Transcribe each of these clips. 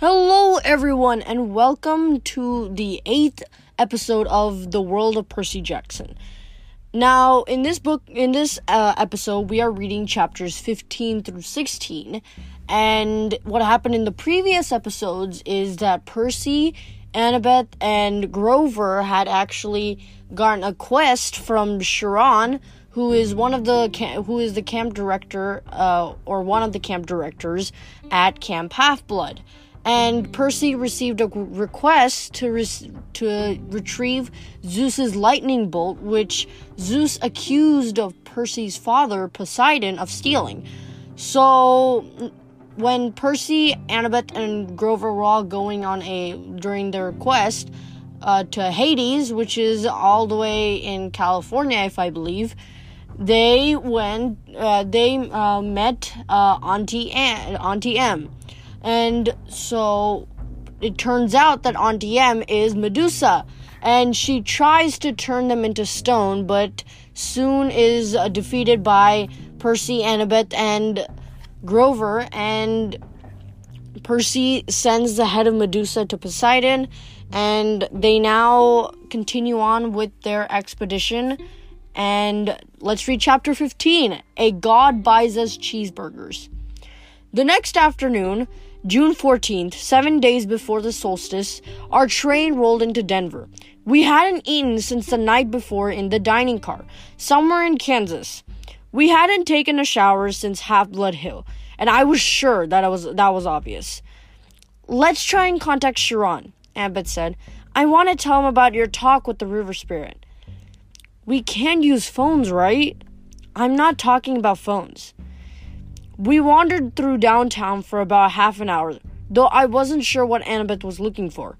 Hello, everyone, and welcome to the eighth episode of The World of Percy Jackson. Now, in this book, in this uh, episode, we are reading chapters 15 through 16. And what happened in the previous episodes is that Percy, Annabeth, and Grover had actually gotten a quest from Chiron, who is one of the who is the camp director, uh, or one of the camp directors at Camp Half Blood and Percy received a request to re- to retrieve Zeus's lightning bolt, which Zeus accused of Percy's father Poseidon of stealing. So when Percy, Annabeth, and Grover were all going on a during their quest uh, to Hades, which is all the way in California, if I believe, they went. Uh, they uh, met uh, Auntie Anne, Aunty Em and so it turns out that Aunty Em is Medusa. And she tries to turn them into stone, but soon is uh, defeated by Percy, Annabeth, and Grover. And Percy sends the head of Medusa to Poseidon, and they now continue on with their expedition. And let's read chapter 15 A God Buys Us Cheeseburgers. The next afternoon, June 14th, seven days before the solstice, our train rolled into Denver. We hadn't eaten since the night before in the dining car, somewhere in Kansas. We hadn't taken a shower since Half Blood Hill, and I was sure that was that was obvious. Let's try and contact Chiron, Annabeth said. I want to tell him about your talk with the river spirit. We can use phones, right? I'm not talking about phones. We wandered through downtown for about half an hour, though I wasn't sure what Annabeth was looking for.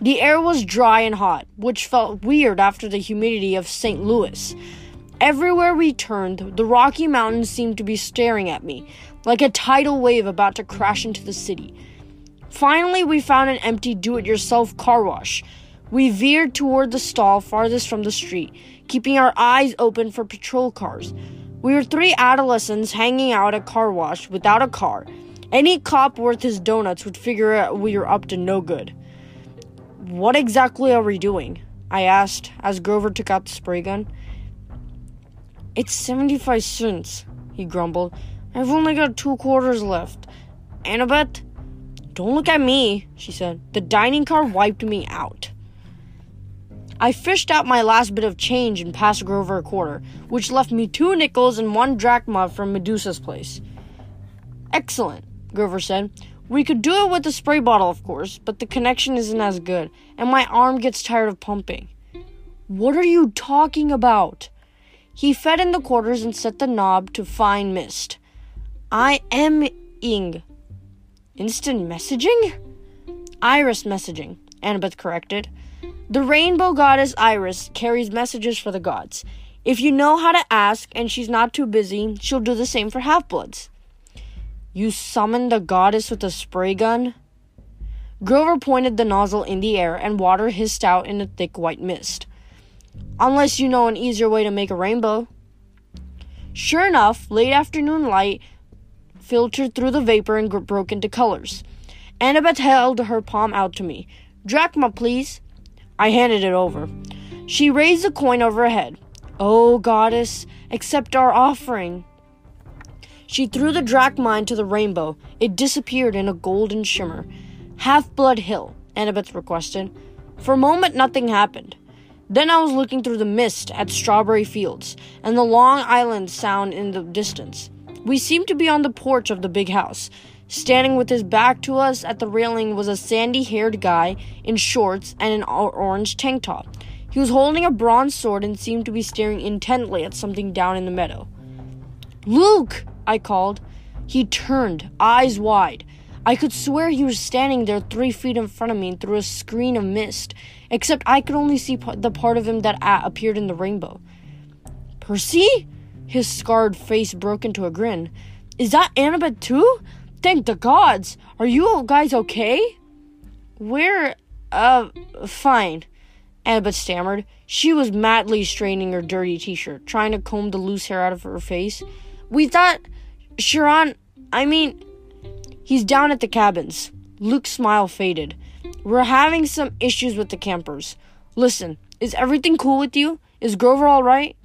The air was dry and hot, which felt weird after the humidity of St. Louis. Everywhere we turned, the Rocky Mountains seemed to be staring at me, like a tidal wave about to crash into the city. Finally, we found an empty do it yourself car wash. We veered toward the stall farthest from the street, keeping our eyes open for patrol cars. We were three adolescents hanging out at car wash without a car. Any cop worth his donuts would figure out we were up to no good. What exactly are we doing? I asked as Grover took out the spray gun. It's 75 cents, he grumbled. I've only got two quarters left. Annabeth? Don't look at me, she said. The dining car wiped me out. I fished out my last bit of change and passed Grover a quarter, which left me two nickels and one drachma from Medusa's place. Excellent, Grover said. We could do it with the spray bottle, of course, but the connection isn't as good, and my arm gets tired of pumping. What are you talking about? He fed in the quarters and set the knob to fine mist. I am ing. Instant messaging? Iris messaging, Annabeth corrected. The rainbow goddess Iris carries messages for the gods. If you know how to ask and she's not too busy, she'll do the same for half bloods. You summoned the goddess with a spray gun? Grover pointed the nozzle in the air and water hissed out in a thick white mist. Unless you know an easier way to make a rainbow. Sure enough, late afternoon light filtered through the vapor and broke into colors. Annabeth held her palm out to me. Drachma, please. I handed it over. She raised the coin over her head. Oh, goddess, accept our offering. She threw the drachma into the rainbow. It disappeared in a golden shimmer. Half Blood Hill, Annabeth requested. For a moment, nothing happened. Then I was looking through the mist at Strawberry Fields and the Long Island Sound in the distance. We seemed to be on the porch of the big house. Standing with his back to us at the railing was a sandy haired guy in shorts and an orange tank top. He was holding a bronze sword and seemed to be staring intently at something down in the meadow. Luke! I called. He turned, eyes wide. I could swear he was standing there three feet in front of me through a screen of mist, except I could only see the part of him that appeared in the rainbow. Percy? His scarred face broke into a grin. Is that Annabeth too? Thank the gods! Are you guys okay? We're, uh, fine. Annabeth stammered. She was madly straining her dirty t shirt, trying to comb the loose hair out of her face. We thought. Chiron. I mean. He's down at the cabins. Luke's smile faded. We're having some issues with the campers. Listen, is everything cool with you? Is Grover all right?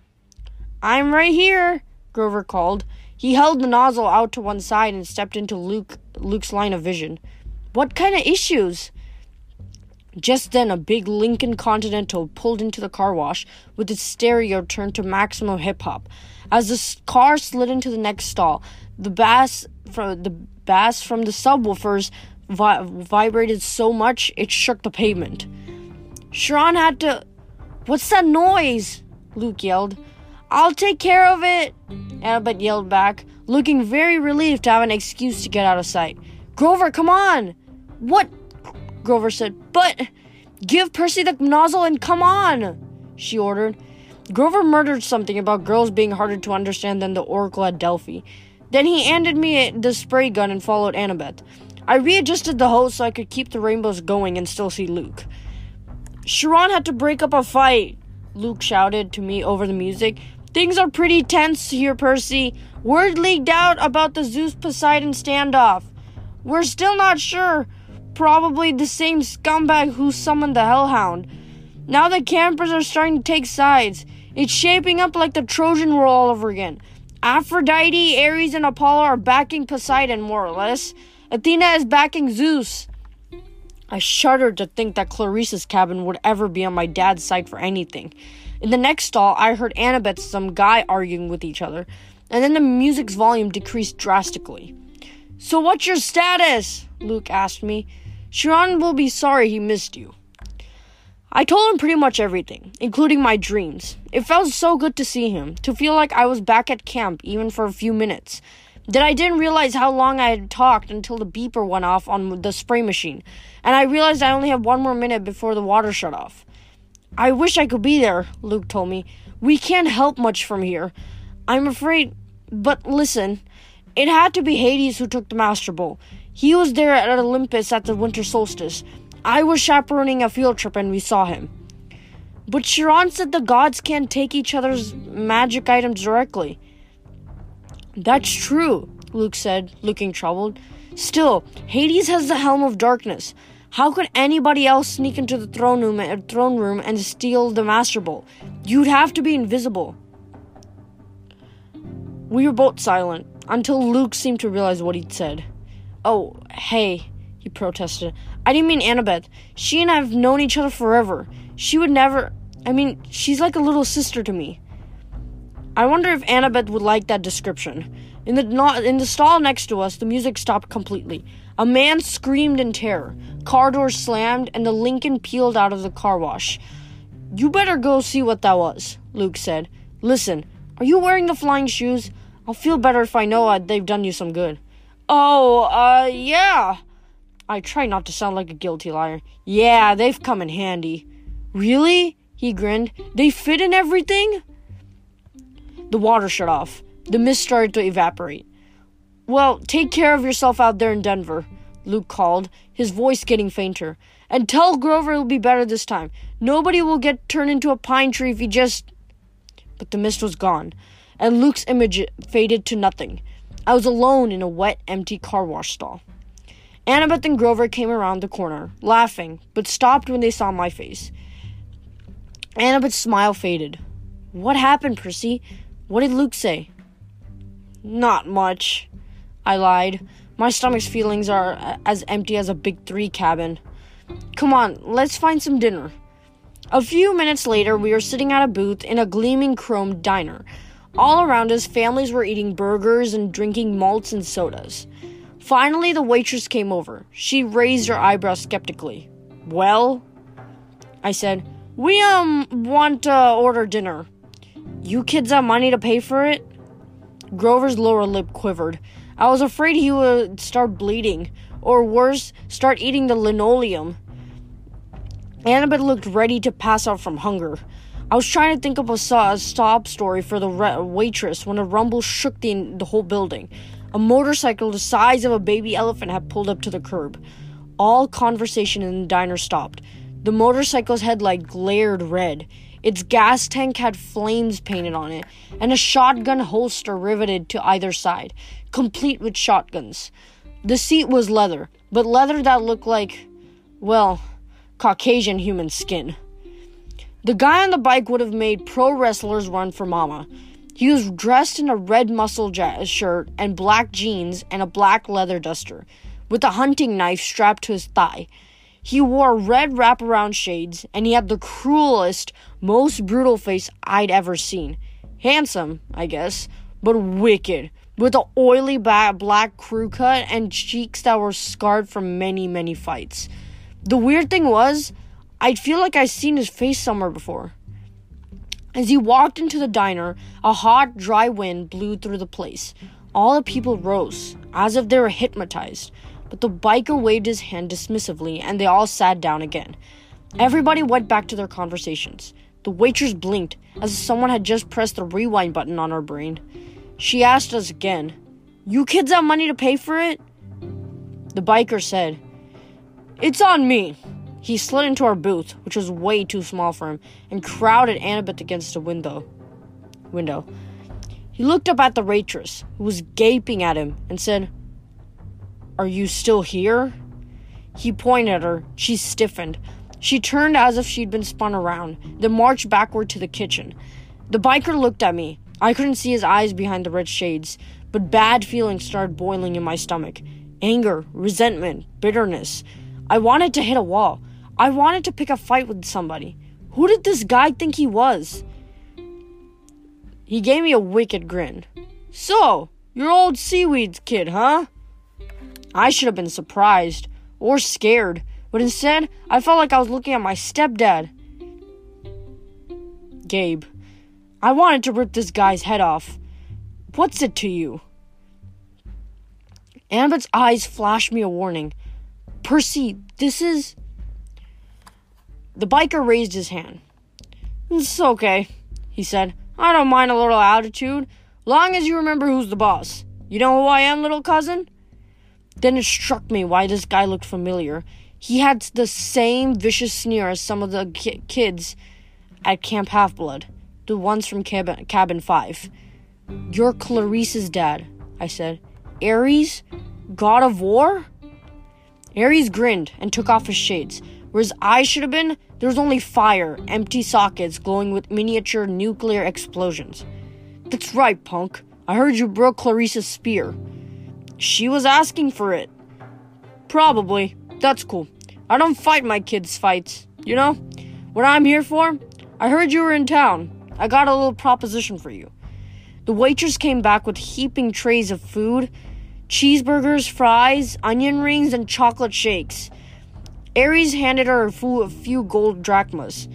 I'm right here, Grover called. He held the nozzle out to one side and stepped into Luke Luke's line of vision. What kind of issues? Just then, a big Lincoln Continental pulled into the car wash with its stereo turned to maximum hip hop. As the car slid into the next stall, the bass from the bass from the subwoofers vi- vibrated so much it shook the pavement. Chiron had to. What's that noise? Luke yelled. I'll take care of it, Annabeth yelled back, looking very relieved to have an excuse to get out of sight. Grover, come on! What? Grover said. But give Percy the nozzle and come on, she ordered. Grover murmured something about girls being harder to understand than the Oracle at Delphi. Then he handed me the spray gun and followed Annabeth. I readjusted the hose so I could keep the rainbows going and still see Luke. Chiron had to break up a fight, Luke shouted to me over the music. Things are pretty tense here, Percy. Word leaked out about the Zeus Poseidon standoff. We're still not sure. Probably the same scumbag who summoned the Hellhound. Now the campers are starting to take sides. It's shaping up like the Trojan War all over again. Aphrodite, Ares, and Apollo are backing Poseidon, more or less. Athena is backing Zeus. I shuddered to think that Clarisse's cabin would ever be on my dad's side for anything. In the next stall, I heard Annabeth and some guy arguing with each other, and then the music's volume decreased drastically. So, what's your status? Luke asked me. Chiron will be sorry he missed you. I told him pretty much everything, including my dreams. It felt so good to see him, to feel like I was back at camp even for a few minutes. That I didn't realize how long I had talked until the beeper went off on the spray machine, and I realized I only had one more minute before the water shut off. I wish I could be there, Luke told me. We can't help much from here. I'm afraid. But listen, it had to be Hades who took the Master Bolt. He was there at Olympus at the winter solstice. I was chaperoning a field trip and we saw him. But Chiron said the gods can't take each other's magic items directly. That's true, Luke said, looking troubled. Still, Hades has the helm of darkness. How could anybody else sneak into the throne room, uh, throne room and steal the Master Bolt? You'd have to be invisible. We were both silent until Luke seemed to realize what he'd said. Oh, hey, he protested. I didn't mean Annabeth. She and I have known each other forever. She would never. I mean, she's like a little sister to me. I wonder if Annabeth would like that description. In the in the stall next to us, the music stopped completely. A man screamed in terror. Car doors slammed, and the Lincoln peeled out of the car wash. You better go see what that was, Luke said. Listen, are you wearing the flying shoes? I'll feel better if I know uh, they've done you some good. Oh, uh, yeah. I try not to sound like a guilty liar. Yeah, they've come in handy. Really? He grinned. They fit in everything? The water shut off. The mist started to evaporate. Well, take care of yourself out there in Denver, Luke called, his voice getting fainter. And tell Grover it'll be better this time. Nobody will get turned into a pine tree if he just. But the mist was gone, and Luke's image faded to nothing. I was alone in a wet, empty car wash stall. Annabeth and Grover came around the corner, laughing, but stopped when they saw my face. Annabeth's smile faded. What happened, Percy? What did Luke say? Not much, I lied. My stomach's feelings are as empty as a big three cabin. Come on, let's find some dinner. A few minutes later, we were sitting at a booth in a gleaming chrome diner. All around us, families were eating burgers and drinking malts and sodas. Finally, the waitress came over. She raised her eyebrows skeptically. Well, I said, we, um, want to order dinner. You kids have money to pay for it? Grover's lower lip quivered. I was afraid he would start bleeding, or worse, start eating the linoleum. Annabeth looked ready to pass out from hunger. I was trying to think of a, stop story for the re- waitress when a rumble shook the, the whole building. A motorcycle the size of a baby elephant had pulled up to the curb. All conversation in the diner stopped. The motorcycle's headlight glared red. Its gas tank had flames painted on it, and a shotgun holster riveted to either side, complete with shotguns. The seat was leather, but leather that looked like, well, Caucasian human skin. The guy on the bike would have made pro wrestlers run for mama. He was dressed in a red muscle shirt and black jeans and a black leather duster, with a hunting knife strapped to his thigh. He wore red wraparound shades, and he had the cruelest, most brutal face I'd ever seen. Handsome, I guess, but wicked, with an oily black crew cut and cheeks that were scarred from many, many fights. The weird thing was, I'd feel like I'd seen his face somewhere before. As he walked into the diner, a hot, dry wind blew through the place. All the people rose, as if they were hypnotized, but the biker waved his hand dismissively and they all sat down again. Everybody went back to their conversations. The waitress blinked, as if someone had just pressed the rewind button on her brain. She asked us again, You kids have money to pay for it? The biker said, It's on me. He slid into our booth, which was way too small for him, and crowded Annabeth against the window. Window. He looked up at the waitress, who was gaping at him, and said, Are you still here? He pointed at her. She stiffened. She turned as if she'd been spun around, then marched backward to the kitchen. The biker looked at me. I couldn't see his eyes behind the red shades, but bad feelings started boiling in my stomach anger, resentment, bitterness. I wanted to hit a wall. I wanted to pick a fight with somebody. Who did this guy think he was? He gave me a wicked grin. So, you're old seaweeds kid, huh? I should have been surprised or scared, but instead, I felt like I was looking at my stepdad. Gabe, I wanted to rip this guy's head off. What's it to you? Annabeth's eyes flashed me a warning. Percy, this is. The biker raised his hand. It's okay, he said. I don't mind a little attitude, long as you remember who's the boss. You know who I am, little cousin? Then it struck me why this guy looked familiar. He had the same vicious sneer as some of the ki- kids at Camp Half Blood, the ones from Cabin, Cabin 5. You're Clarisse's dad, I said. Ares? God of War? Ares grinned and took off his shades. Where his eyes should have been, there was only fire, empty sockets glowing with miniature nuclear explosions. That's right, punk. I heard you broke Clarisse's spear. She was asking for it. Probably. That's cool. I don't fight my kids' fights, you know? What I'm here for? I heard you were in town. I got a little proposition for you. The waitress came back with heaping trays of food cheeseburgers, fries, onion rings, and chocolate shakes. Ares handed her a few gold drachmas.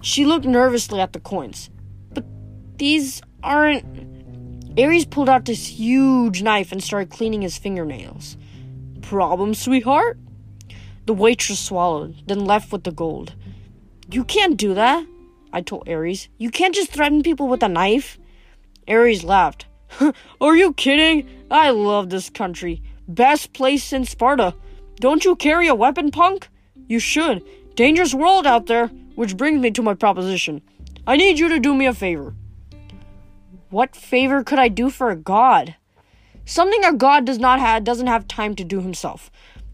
She looked nervously at the coins. But these aren't. Ares pulled out this huge knife and started cleaning his fingernails. Problem, sweetheart? The waitress swallowed, then left with the gold. You can't do that, I told Ares. You can't just threaten people with a knife. Ares laughed. Are you kidding? I love this country. Best place in Sparta. Don't you carry a weapon, punk? You should. Dangerous world out there. Which brings me to my proposition. I need you to do me a favor. What favor could I do for a god? Something a god does not have doesn't have time to do himself.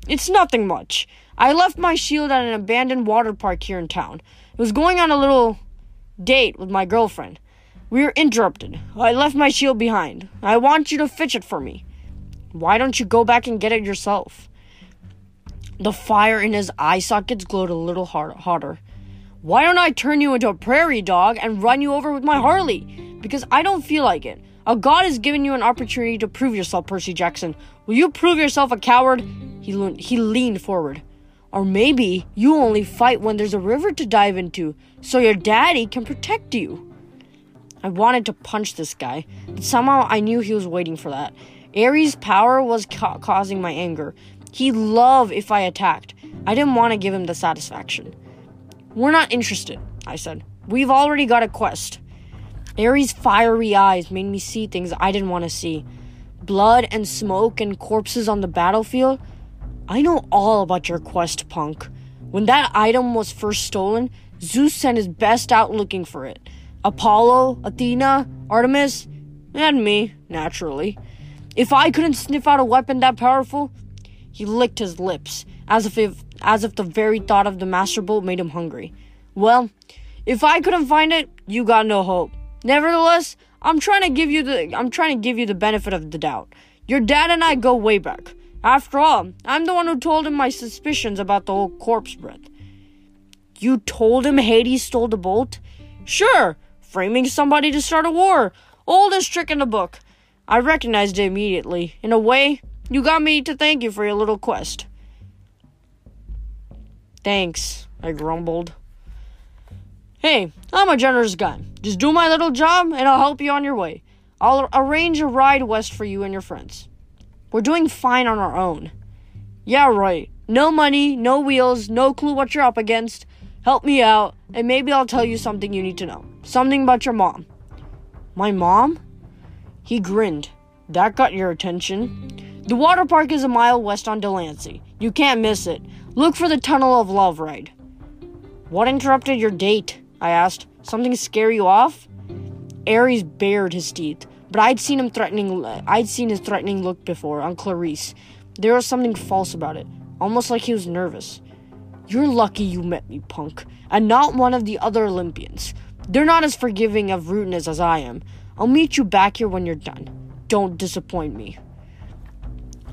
It's nothing much. I left my shield at an abandoned water park here in town. I was going on a little date with my girlfriend. We were interrupted. I left my shield behind. I want you to fetch it for me. Why don't you go back and get it yourself? The fire in his eye sockets glowed a little hotter. Why don't I turn you into a prairie dog and run you over with my Harley? Because I don't feel like it. A god has given you an opportunity to prove yourself, Percy Jackson. Will you prove yourself a coward? He, he leaned forward. Or maybe you only fight when there's a river to dive into, so your daddy can protect you. I wanted to punch this guy, but somehow I knew he was waiting for that. Ares' power was ca- causing my anger, He'd love if I attacked. I didn't want to give him the satisfaction. We're not interested, I said. We've already got a quest. Ares' fiery eyes made me see things I didn't want to see. Blood and smoke and corpses on the battlefield. I know all about your quest, punk. When that item was first stolen, Zeus sent his best out looking for it. Apollo, Athena, Artemis, and me, naturally. If I couldn't sniff out a weapon that powerful, He licked his lips, as if, if as if the very thought of the master bolt made him hungry. Well, if I couldn't find it, you got no hope. Nevertheless, I'm trying to give you the I'm trying to give you the benefit of the doubt. Your dad and I go way back. After all, I'm the one who told him my suspicions about the whole corpse breath. You told him Hades stole the bolt? Sure, framing somebody to start a war. Oldest trick in the book. I recognized it immediately. In a way, you got me to thank you for your little quest. Thanks, I grumbled. Hey, I'm a generous guy. Just do my little job and I'll help you on your way. I'll arrange a ride west for you and your friends. We're doing fine on our own. Yeah, right. No money, no wheels, no clue what you're up against. Help me out, and maybe I'll tell you something you need to know. Something about your mom. My mom? He grinned. That got your attention. The water park is a mile west on Delancey. You can't miss it. Look for the Tunnel of Love ride. What interrupted your date? I asked. Something scare you off? Ares bared his teeth, but I'd seen him threatening I'd seen his threatening look before on Clarisse. There was something false about it, almost like he was nervous. You're lucky you met me, punk, and not one of the other Olympians. They're not as forgiving of rudeness as I am. I'll meet you back here when you're done. Don't disappoint me.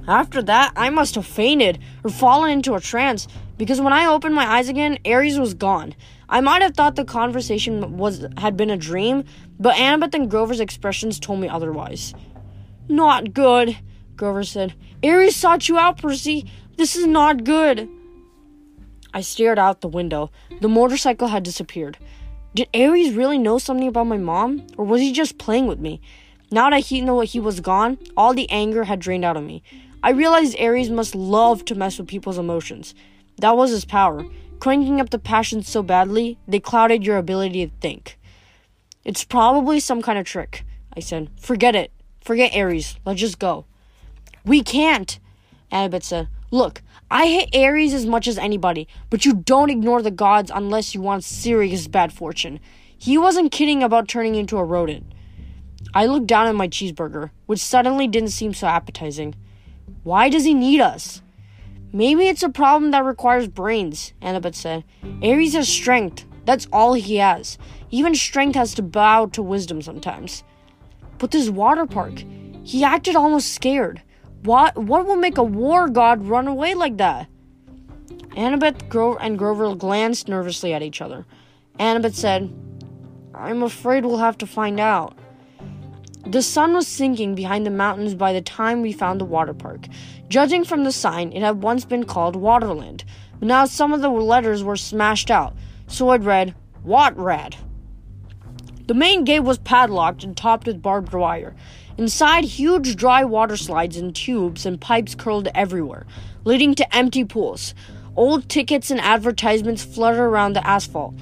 After that, I must have fainted or fallen into a trance because when I opened my eyes again, Ares was gone. I might have thought the conversation was had been a dream, but Annabeth and Grover's expressions told me otherwise. Not good, Grover said. Ares sought you out, Percy. This is not good. I stared out the window. The motorcycle had disappeared. Did Ares really know something about my mom? Or was he just playing with me? Now that he knew he was gone, all the anger had drained out of me. I realized Ares must love to mess with people's emotions. That was his power. Cranking up the passions so badly, they clouded your ability to think. It's probably some kind of trick, I said. Forget it. Forget Ares. Let's just go. We can't, Annabeth said. Look, I hate Ares as much as anybody, but you don't ignore the gods unless you want serious bad fortune. He wasn't kidding about turning into a rodent. I looked down at my cheeseburger, which suddenly didn't seem so appetizing. Why does he need us? Maybe it's a problem that requires brains, Annabeth said. Ares has strength. That's all he has. Even strength has to bow to wisdom sometimes. But this water park, he acted almost scared. What what will make a war god run away like that? Annabeth Gro- and Grover glanced nervously at each other. Annabeth said, I'm afraid we'll have to find out. The sun was sinking behind the mountains by the time we found the water park. Judging from the sign, it had once been called Waterland, but now some of the letters were smashed out, so it read Watrad. The main gate was padlocked and topped with barbed wire. Inside, huge dry water slides and tubes and pipes curled everywhere, leading to empty pools. Old tickets and advertisements flutter around the asphalt.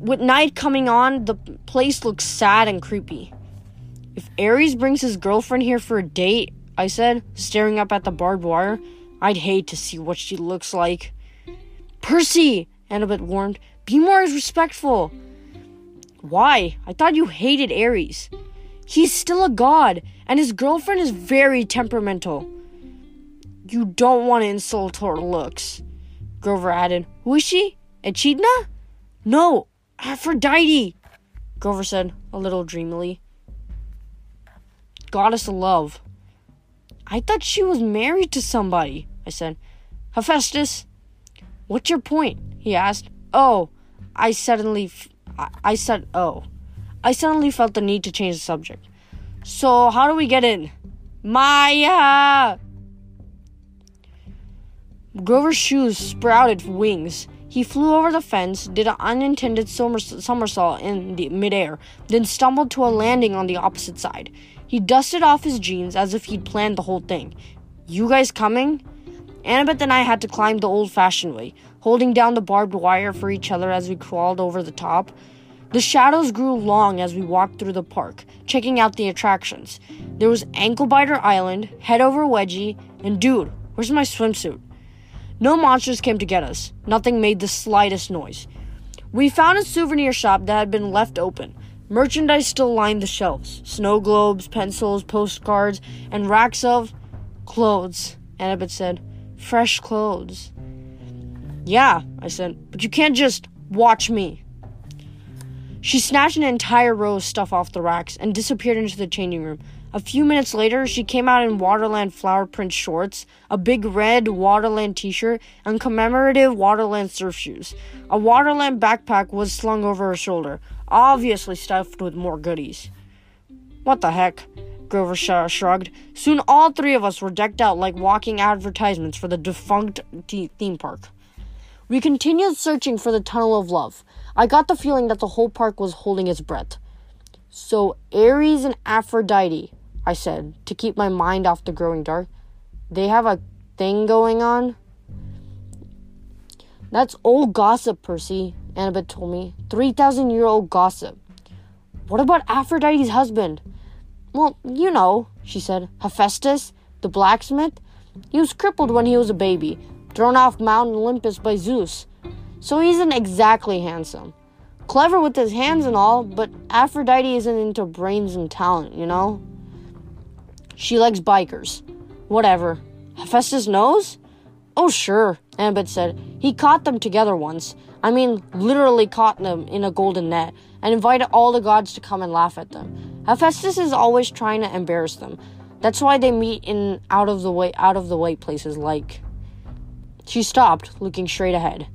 With night coming on, the place looks sad and creepy. If Ares brings his girlfriend here for a date, I said, staring up at the barbed wire, I'd hate to see what she looks like. Percy, Annabeth warned, be more respectful. Why? I thought you hated Ares. He's still a god, and his girlfriend is very temperamental. You don't want to insult her looks, Grover added. Who is she? Echidna? No, Aphrodite, Grover said, a little dreamily. Goddess of love. I thought she was married to somebody, I said. Hephaestus. What's your point? he asked. Oh, I suddenly. F- I-, I said, oh. I suddenly felt the need to change the subject. So, how do we get in? Maia! Grover's shoes sprouted wings. He flew over the fence, did an unintended somersault in the midair, then stumbled to a landing on the opposite side. He dusted off his jeans as if he'd planned the whole thing. You guys coming? Annabeth and I had to climb the old fashioned way, holding down the barbed wire for each other as we crawled over the top. The shadows grew long as we walked through the park, checking out the attractions. There was Ankle Biter Island, Head Over Wedgie, and dude, where's my swimsuit? No monsters came to get us. Nothing made the slightest noise. We found a souvenir shop that had been left open. Merchandise still lined the shelves snow globes, pencils, postcards, and racks of clothes, Annabeth said. fresh clothes. Yeah, I said, but you can't just watch me. She snatched an entire row of stuff off the racks and disappeared into the changing room. A few minutes later, she came out in Waterland flower print shorts, a big red Waterland t shirt, and commemorative Waterland surf shoes. A Waterland backpack was slung over her shoulder, obviously stuffed with more goodies. What the heck? Grover sh- shrugged. Soon all three of us were decked out like walking advertisements for the defunct theme park. We continued searching for the Tunnel of Love. I got the feeling that the whole park was holding its breath. So, Ares and Aphrodite, I said, to keep my mind off the growing dark. They have a thing going on? That's old gossip, Percy, Annabeth told me. 3,000 year old gossip. What about Aphrodite's husband? Well, you know, she said. Hephaestus, the blacksmith. He was crippled when he was a baby, thrown off Mount Olympus by Zeus. So he isn't exactly handsome. Clever with his hands and all, but Aphrodite isn't into brains and talent, you know? She likes bikers. Whatever. Hephaestus knows? Oh, sure, Annabeth said. He caught them together once. I mean, literally caught them in a golden net and invited all the gods to come and laugh at them. Hephaestus is always trying to embarrass them. That's why they meet in out of the way out of the way places like She stopped, looking straight ahead.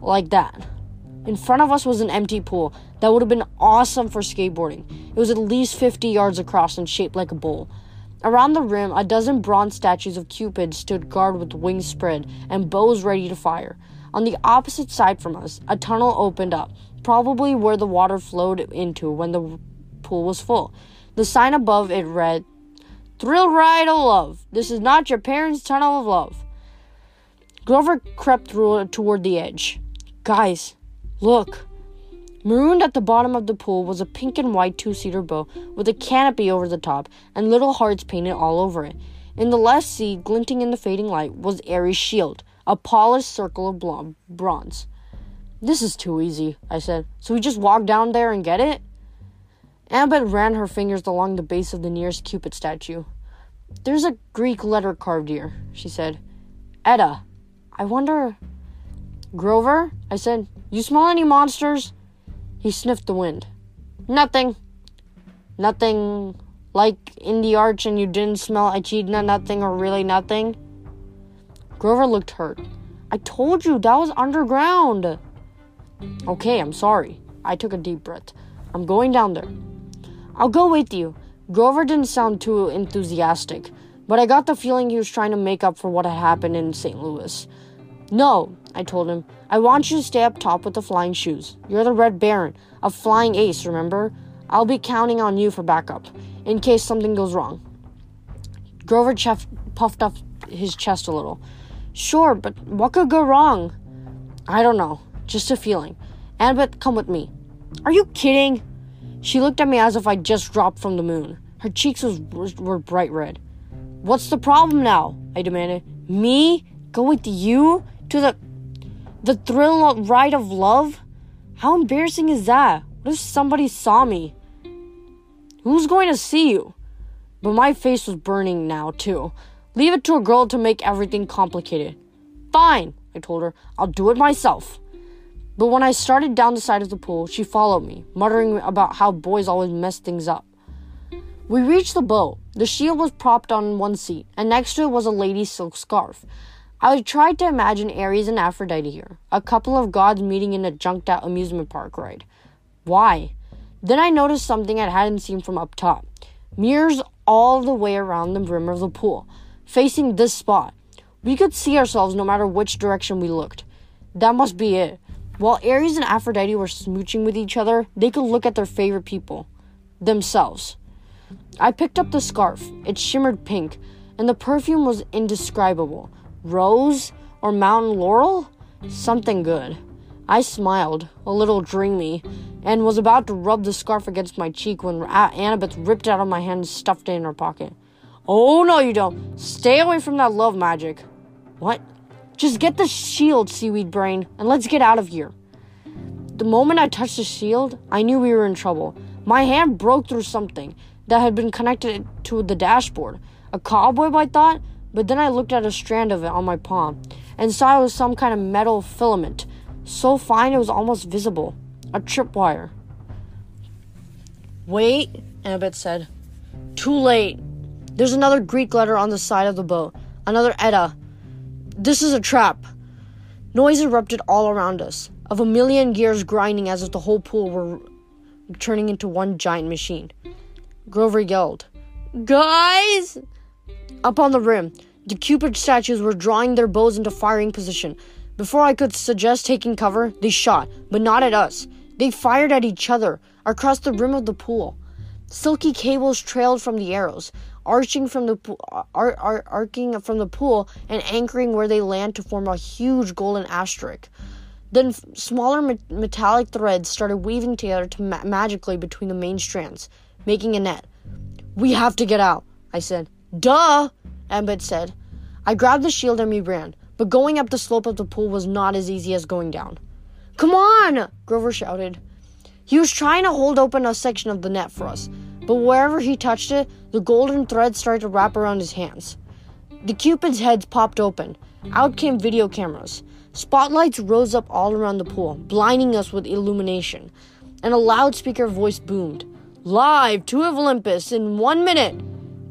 Like that. In front of us was an empty pool that would have been awesome for skateboarding. It was at least 50 yards across and shaped like a bowl. Around the rim, a dozen bronze statues of Cupid stood guard with wings spread and bows ready to fire. On the opposite side from us, a tunnel opened up, probably where the water flowed into when the pool was full. The sign above it read, Thrill Ride of Love. This is not your parents' tunnel of love. Grover crept toward the edge. Guys, look. Marooned at the bottom of the pool was a pink and white two seater boat with a canopy over the top and little hearts painted all over it. In the left seat, glinting in the fading light, was Ares' shield, a polished circle of bronze. This is too easy, I said. So we just walk down there and get it? Annabeth ran her fingers along the base of the nearest Cupid statue. There's a Greek letter carved here, she said. Eta. I wonder. Grover, I said, you smell any monsters? He sniffed the wind. Nothing. Nothing like in the arch and you didn't smell echidna, nothing or really nothing? Grover looked hurt. I told you that was underground. Okay, I'm sorry. I took a deep breath. I'm going down there. I'll go with you. Grover didn't sound too enthusiastic, but I got the feeling he was trying to make up for what had happened in St. Louis. No, I told him. I want you to stay up top with the flying shoes. You're the Red Baron, a flying ace, remember? I'll be counting on you for backup, in case something goes wrong. Grover chef- puffed up his chest a little. Sure, but what could go wrong? I don't know. Just a feeling. Annabeth, come with me. Are you kidding? She looked at me as if I'd just dropped from the moon. Her cheeks was, were bright red. What's the problem now? I demanded. Me? Go with you? To the the thrill ride of love? How embarrassing is that? What if somebody saw me? Who's going to see you? But my face was burning now, too. Leave it to a girl to make everything complicated. Fine, I told her. I'll do it myself. But when I started down the side of the pool, she followed me, muttering about how boys always mess things up. We reached the boat. The shield was propped on one seat, and next to it was a lady's silk scarf. I tried to imagine Ares and Aphrodite here, a couple of gods meeting in a junked out amusement park ride. Why? Then I noticed something I hadn't seen from up top mirrors all the way around the rim of the pool, facing this spot. We could see ourselves no matter which direction we looked. That must be it. While Ares and Aphrodite were smooching with each other, they could look at their favorite people themselves. I picked up the scarf. It shimmered pink, and the perfume was indescribable. Rose or mountain laurel? Something good. I smiled, a little dreamy, and was about to rub the scarf against my cheek when Annabeth ripped it out of my hand and stuffed it in her pocket. Oh, no, you don't. Stay away from that love magic. What? Just get the shield, seaweed brain, and let's get out of here. The moment I touched the shield, I knew we were in trouble. My hand broke through something that had been connected to the dashboard. A cobweb, I thought, but then I looked at a strand of it on my palm and saw it was some kind of metal filament, so fine it was almost visible. A tripwire. Wait, Annabeth said. Too late. There's another Greek letter on the side of the boat. Another Eta. This is a trap. Noise erupted all around us, of a million gears grinding as if the whole pool were turning into one giant machine. Grover yelled, Guys! Up on the rim, the Cupid statues were drawing their bows into firing position. Before I could suggest taking cover, they shot, but not at us. They fired at each other across the rim of the pool. Silky cables trailed from the arrows, arching from the ar- ar- arcing from the pool and anchoring where they land to form a huge golden asterisk. Then f- smaller me- metallic threads started weaving together to ma- magically between the main strands, making a net. We have to get out, I said. Duh, Annabeth said. I grabbed the shield and we ran, but going up the slope of the pool was not as easy as going down. Come on, Grover shouted. He was trying to hold open a section of the net for us, but wherever he touched it, the golden thread started to wrap around his hands. The Cupid's heads popped open. Out came video cameras. Spotlights rose up all around the pool, blinding us with illumination. And a loudspeaker voice boomed Live to Olympus in one minute,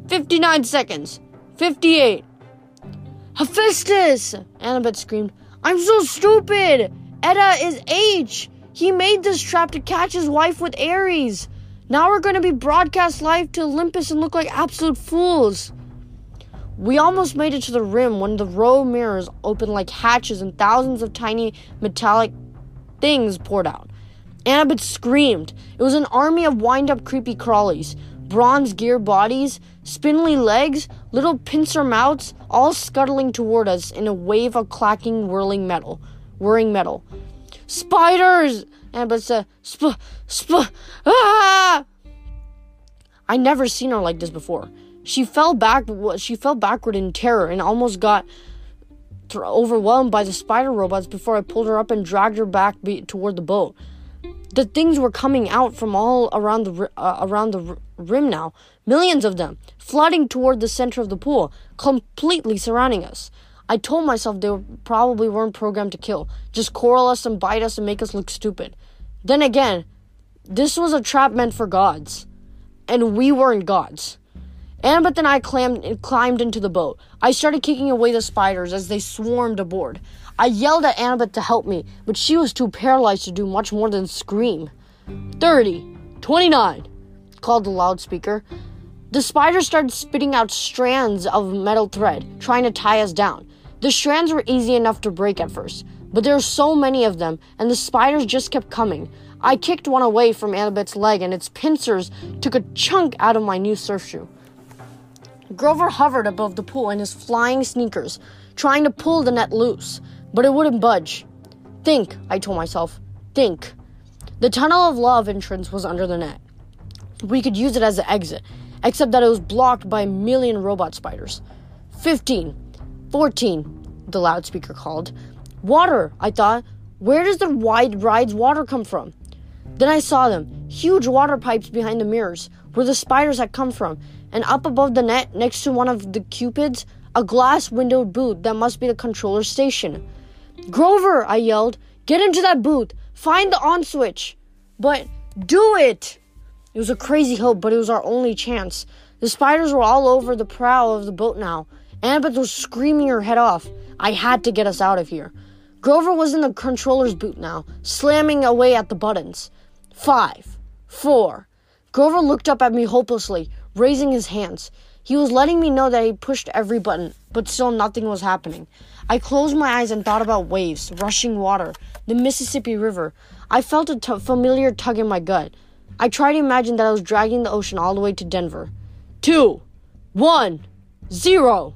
59 seconds, 58. Hephaestus! Annabeth screamed. I'm so stupid! Eta is H! He made this trap to catch his wife with Ares. Now we're to be broadcast live to Olympus and look like absolute fools. We almost made it to the rim when the row mirrors opened like hatches and thousands of tiny metallic things poured out. Annabeth screamed. It was an army of wind up creepy crawlies, bronze gear bodies, spindly legs, little pincer mouths, all scuttling toward us in a wave of clacking, whirling metal, whirring metal. Spiders! Annabeth said, Sp, sp, ah! I never seen her like this before. She fell back. She fell backward in terror and almost got th- overwhelmed by the spider robots before I pulled her up and dragged her back be- toward the boat. The things were coming out from all around the uh, around the rim now, millions of them, flooding toward the center of the pool, completely surrounding us. I told myself they were, probably weren't programmed to kill, just coral us and bite us and make us look stupid. Then again, this was a trap meant for gods, and we weren't gods. Annabeth and I climbed, climbed into the boat. I started kicking away the spiders as they swarmed aboard. I yelled at Annabeth to help me, but she was too paralyzed to do much more than scream. 30, 29, called the loudspeaker. The spiders started spitting out strands of metal thread, trying to tie us down. The strands were easy enough to break at first, but there were so many of them, and the spiders just kept coming. I kicked one away from Annabeth's leg, and its pincers took a chunk out of my new surf shoe. Grover hovered above the pool in his flying sneakers, trying to pull the net loose, but it wouldn't budge. Think, I told myself. Think. The tunnel of love entrance was under the net. We could use it as an exit, except that it was blocked by a million robot spiders. Fifteen. Fourteen, the loudspeaker called. Water, I thought. Where does the wide ride's water come from? Then I saw them huge water pipes behind the mirrors, where the spiders had come from, and up above the net, next to one of the cupids, a glass windowed booth that must be the controller station. Grover, I yelled, get into that booth, find the on switch. But do it! It was a crazy hope, but it was our only chance. The spiders were all over the prow of the boat now. Annabeth was screaming her head off. I had to get us out of here. Grover was in the controller's boot now, slamming away at the buttons. Five, four. Grover looked up at me hopelessly, raising his hands. He was letting me know that he pushed every button, but still nothing was happening. I closed my eyes and thought about waves, rushing water, the Mississippi River. I felt a t- familiar tug in my gut. I tried to imagine that I was dragging the ocean all the way to Denver. Two, one, zero.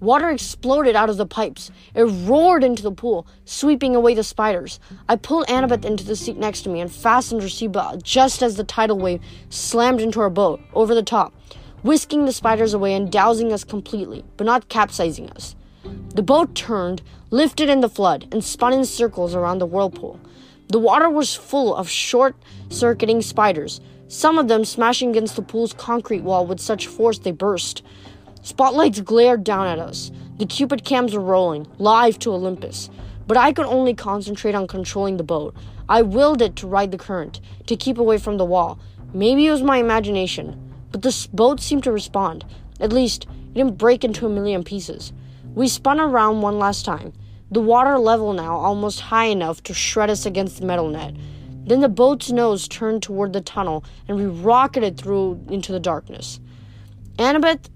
Water exploded out of the pipes. It roared into the pool, sweeping away the spiders. I pulled Annabeth into the seat next to me and fastened her seatbelt just as the tidal wave slammed into our boat, over the top, whisking the spiders away and dousing us completely, but not capsizing us. The boat turned, lifted in the flood, and spun in circles around the whirlpool. The water was full of short circuiting spiders, some of them smashing against the pool's concrete wall with such force they burst. Spotlights glared down at us. The Cupid cams were rolling, live to Olympus. But I could only concentrate on controlling the boat. I willed it to ride the current, to keep away from the wall. Maybe it was my imagination, but the boat seemed to respond. At least, it didn't break into a million pieces. We spun around one last time, the water level now almost high enough to shred us against the metal net. Then the boat's nose turned toward the tunnel, and we rocketed through into the darkness. Annabeth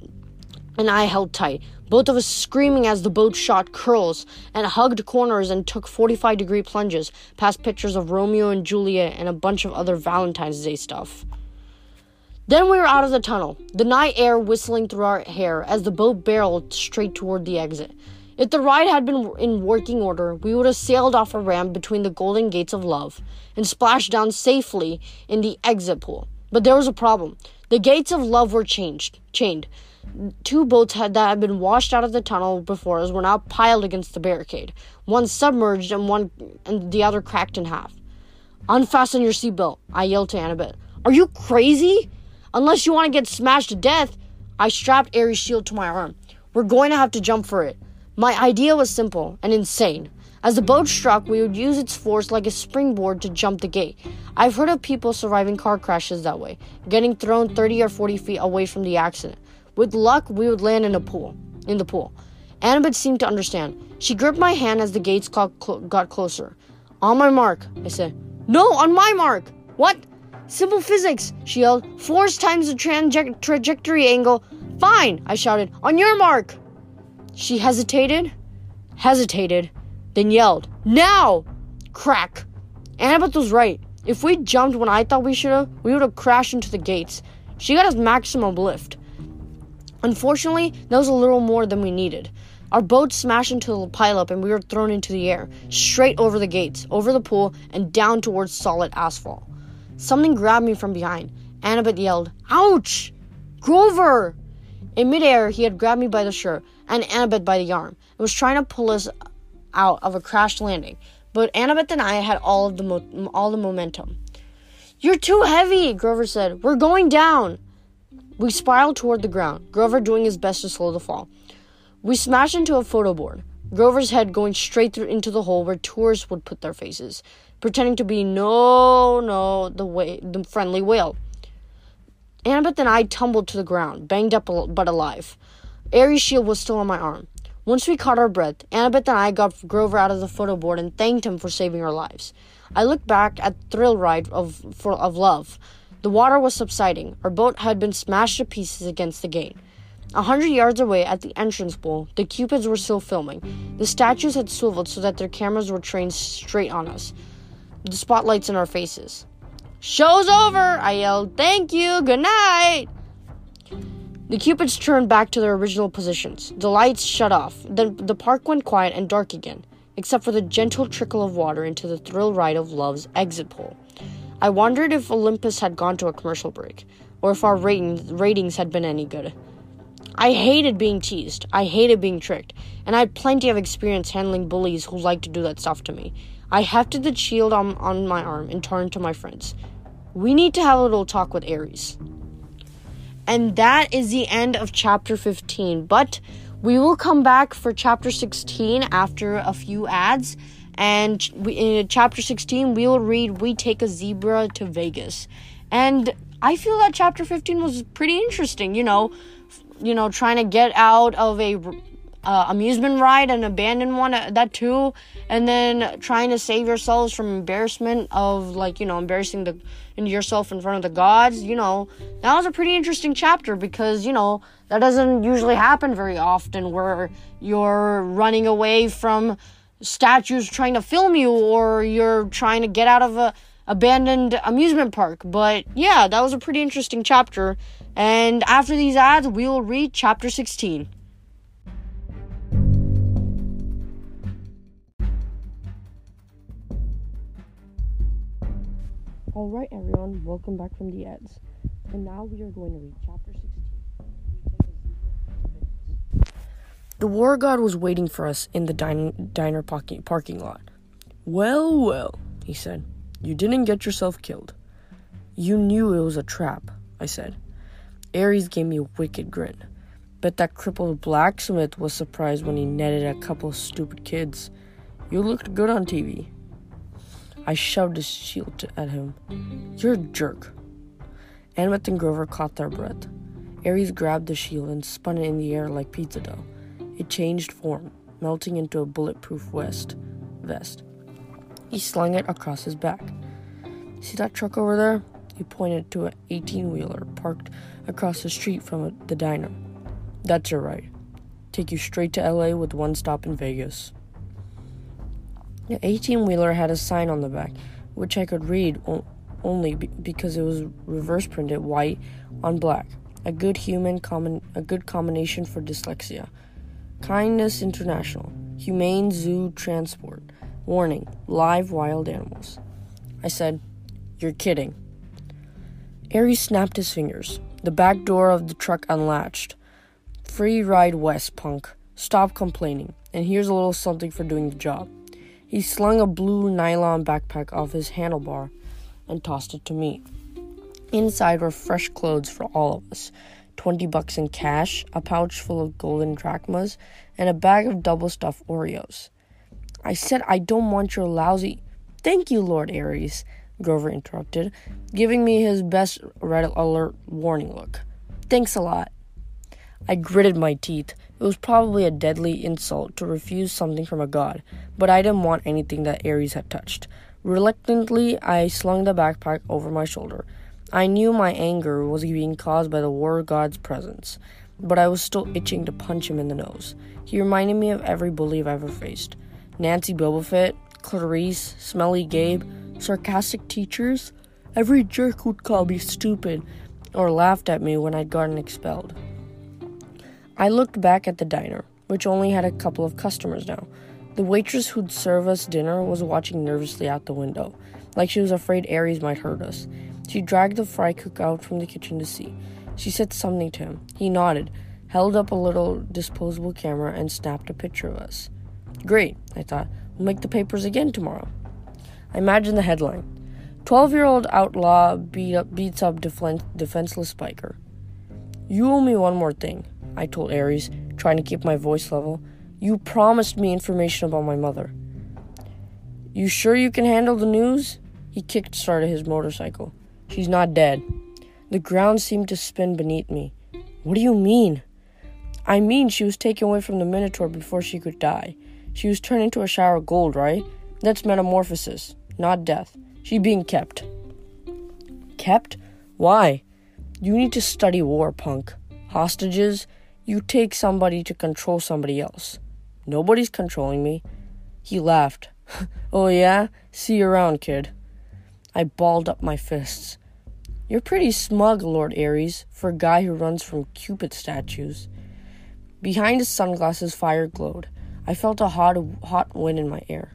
and I held tight, both of us screaming as the boat shot curls and hugged corners and took 45 degree plunges past pictures of Romeo and Juliet and a bunch of other Valentine's Day stuff. Then we were out of the tunnel, the night air whistling through our hair as the boat barreled straight toward the exit. If the ride had been in working order, we would have sailed off a ramp between the golden gates of love and splashed down safely in the exit pool. But there was a problem. The gates of love were changed, chained. Two boats had, that had been washed out of the tunnel before us were now piled against the barricade. One submerged and one and the other cracked in half. Unfasten your seatbelt, I yelled to Annabeth. Are you crazy? Unless you want to get smashed to death, I strapped Ares' shield to my arm. We're going to have to jump for it. My idea was simple and insane. As the boat struck, we would use its force like a springboard to jump the gate. I've heard of people surviving car crashes that way, getting thrown 30 or 40 feet away from the accident. With luck, we would land in a pool. In the pool. Annabeth seemed to understand. She gripped my hand as the gates got, cl- got closer. On my mark, I said. No, on my mark! What? Simple physics, she yelled. Force times the traje- trajectory angle. Fine, I shouted. On your mark! She hesitated, hesitated, then yelled, Now! Crack! Annabeth was right. If we jumped when I thought we should have, we would have crashed into the gates. She got us maximum lift. Unfortunately, that was a little more than we needed. Our boat smashed into the pileup and we were thrown into the air, straight over the gates, over the pool, and down towards solid asphalt. Something grabbed me from behind. Annabeth yelled, Ouch! Grover! In midair, he had grabbed me by the shirt and Annabeth by the arm and was trying to pull us out of a crash landing. But Annabeth and I had all of the mo- all the momentum. You're too heavy, Grover said. We're going down. We spiraled toward the ground, Grover doing his best to slow the fall. We smashed into a photo board, Grover's head going straight through into the hole where tourists would put their faces, pretending to be no, no, the way the friendly whale. Annabeth and I tumbled to the ground, banged up but alive. Ares' shield was still on my arm. Once we caught our breath, Annabeth and I got Grover out of the photo board and thanked him for saving our lives. I looked back at the thrill ride of, for, of love. The water was subsiding. Our boat had been smashed to pieces against the gate. A hundred yards away at the entrance pool, the Cupids were still filming. The statues had swiveled so that their cameras were trained straight on us, the spotlights in our faces. Show's over! I yelled. Thank you! Good night! The Cupids turned back to their original positions. The lights shut off. Then the park went quiet and dark again, except for the gentle trickle of water into the thrill ride of Love's exit pole. I wondered if Olympus had gone to a commercial break, or if our ratings had been any good. I hated being teased. I hated being tricked, and I had plenty of experience handling bullies who liked to do that stuff to me. I hefted the shield on, on my arm and turned to my friends. We need to have a little talk with Ares. And that is the end of chapter 15. But we will come back for chapter 16 after a few ads. And we, in chapter 16, we will read We Take a Zebra to Vegas. And I feel that chapter 15 was pretty interesting, you know, you know, trying to get out of a uh, amusement ride and abandoned one uh, that too and then trying to save yourselves from embarrassment of like you know embarrassing the yourself in front of the gods you know. That was a pretty interesting chapter because you know that doesn't usually happen very often where you're running away from statues trying to film you or you're trying to get out of a abandoned amusement park. But yeah that was a pretty interesting chapter. And after these ads we will read chapter 16 Alright, everyone, welcome back from the ads. And now we are going to read chapter 16. The war god was waiting for us in the din- diner parking, parking lot. Well, well, he said, you didn't get yourself killed. You knew it was a trap, I said. Ares gave me a wicked grin. Bet that crippled blacksmith was surprised when he netted a couple stupid kids. You looked good on TV. I shoved his shield at him. You're a jerk. Annabeth and Grover caught their breath. Ares grabbed the shield and spun it in the air like pizza dough. It changed form, melting into a bulletproof vest. Vest. He slung it across his back. See that truck over there? He pointed to an 18 wheeler parked across the street from the diner. That's your ride. Take you straight to LA with one stop in Vegas. The 18 wheeler had a sign on the back, which I could read only be- because it was reverse printed white on black. A good human common a good combination for dyslexia. Kindness International. Humane Zoo Transport. Warning: live wild animals. I said, You're kidding. Ares snapped his fingers. The back door of the truck unlatched. Free ride west, punk. Stop complaining, and here's a little something for doing the job. He slung a blue nylon backpack off his handlebar and tossed it to me. Inside were fresh clothes for all of us 20 bucks in cash, a pouch full of golden drachmas, and a bag of double stuffed Oreos. I said I don't want your lousy. Thank you, Lord Ares, Grover interrupted, giving me his best red alert warning look. Thanks a lot. I gritted my teeth. It was probably a deadly insult to refuse something from a god, but I didn't want anything that Ares had touched. Reluctantly, I slung the backpack over my shoulder. I knew my anger was being caused by the war god's presence, but I was still itching to punch him in the nose. He reminded me of every bully I've ever faced Nancy Bobofit, Clarisse, Smelly Gabe, sarcastic teachers. Every jerk would call me stupid or laughed at me when I'd gotten expelled. I looked back at the diner, which only had a couple of customers now. The waitress who'd serve us dinner was watching nervously out the window, like she was afraid Ares might hurt us. She dragged the fry cook out from the kitchen to see. She said something to him. He nodded, held up a little disposable camera, and snapped a picture of us. Great, I thought. We'll make the papers again tomorrow. I imagined the headline 12 year old outlaw beat up, beats up defense, defenseless biker. You owe me one more thing. I told Ares, trying to keep my voice level. You promised me information about my mother. You sure you can handle the news? He kicked started his motorcycle. She's not dead. The ground seemed to spin beneath me. What do you mean? I mean, she was taken away from the Minotaur before she could die. She was turned into a shower of gold, right? That's metamorphosis, not death. She's being kept. Kept? Why? You need to study war, punk. Hostages? You take somebody to control somebody else. Nobody's controlling me. He laughed. oh, yeah? See you around, kid. I balled up my fists. You're pretty smug, Lord Ares, for a guy who runs from Cupid statues. Behind his sunglasses, fire glowed. I felt a hot, hot wind in my ear.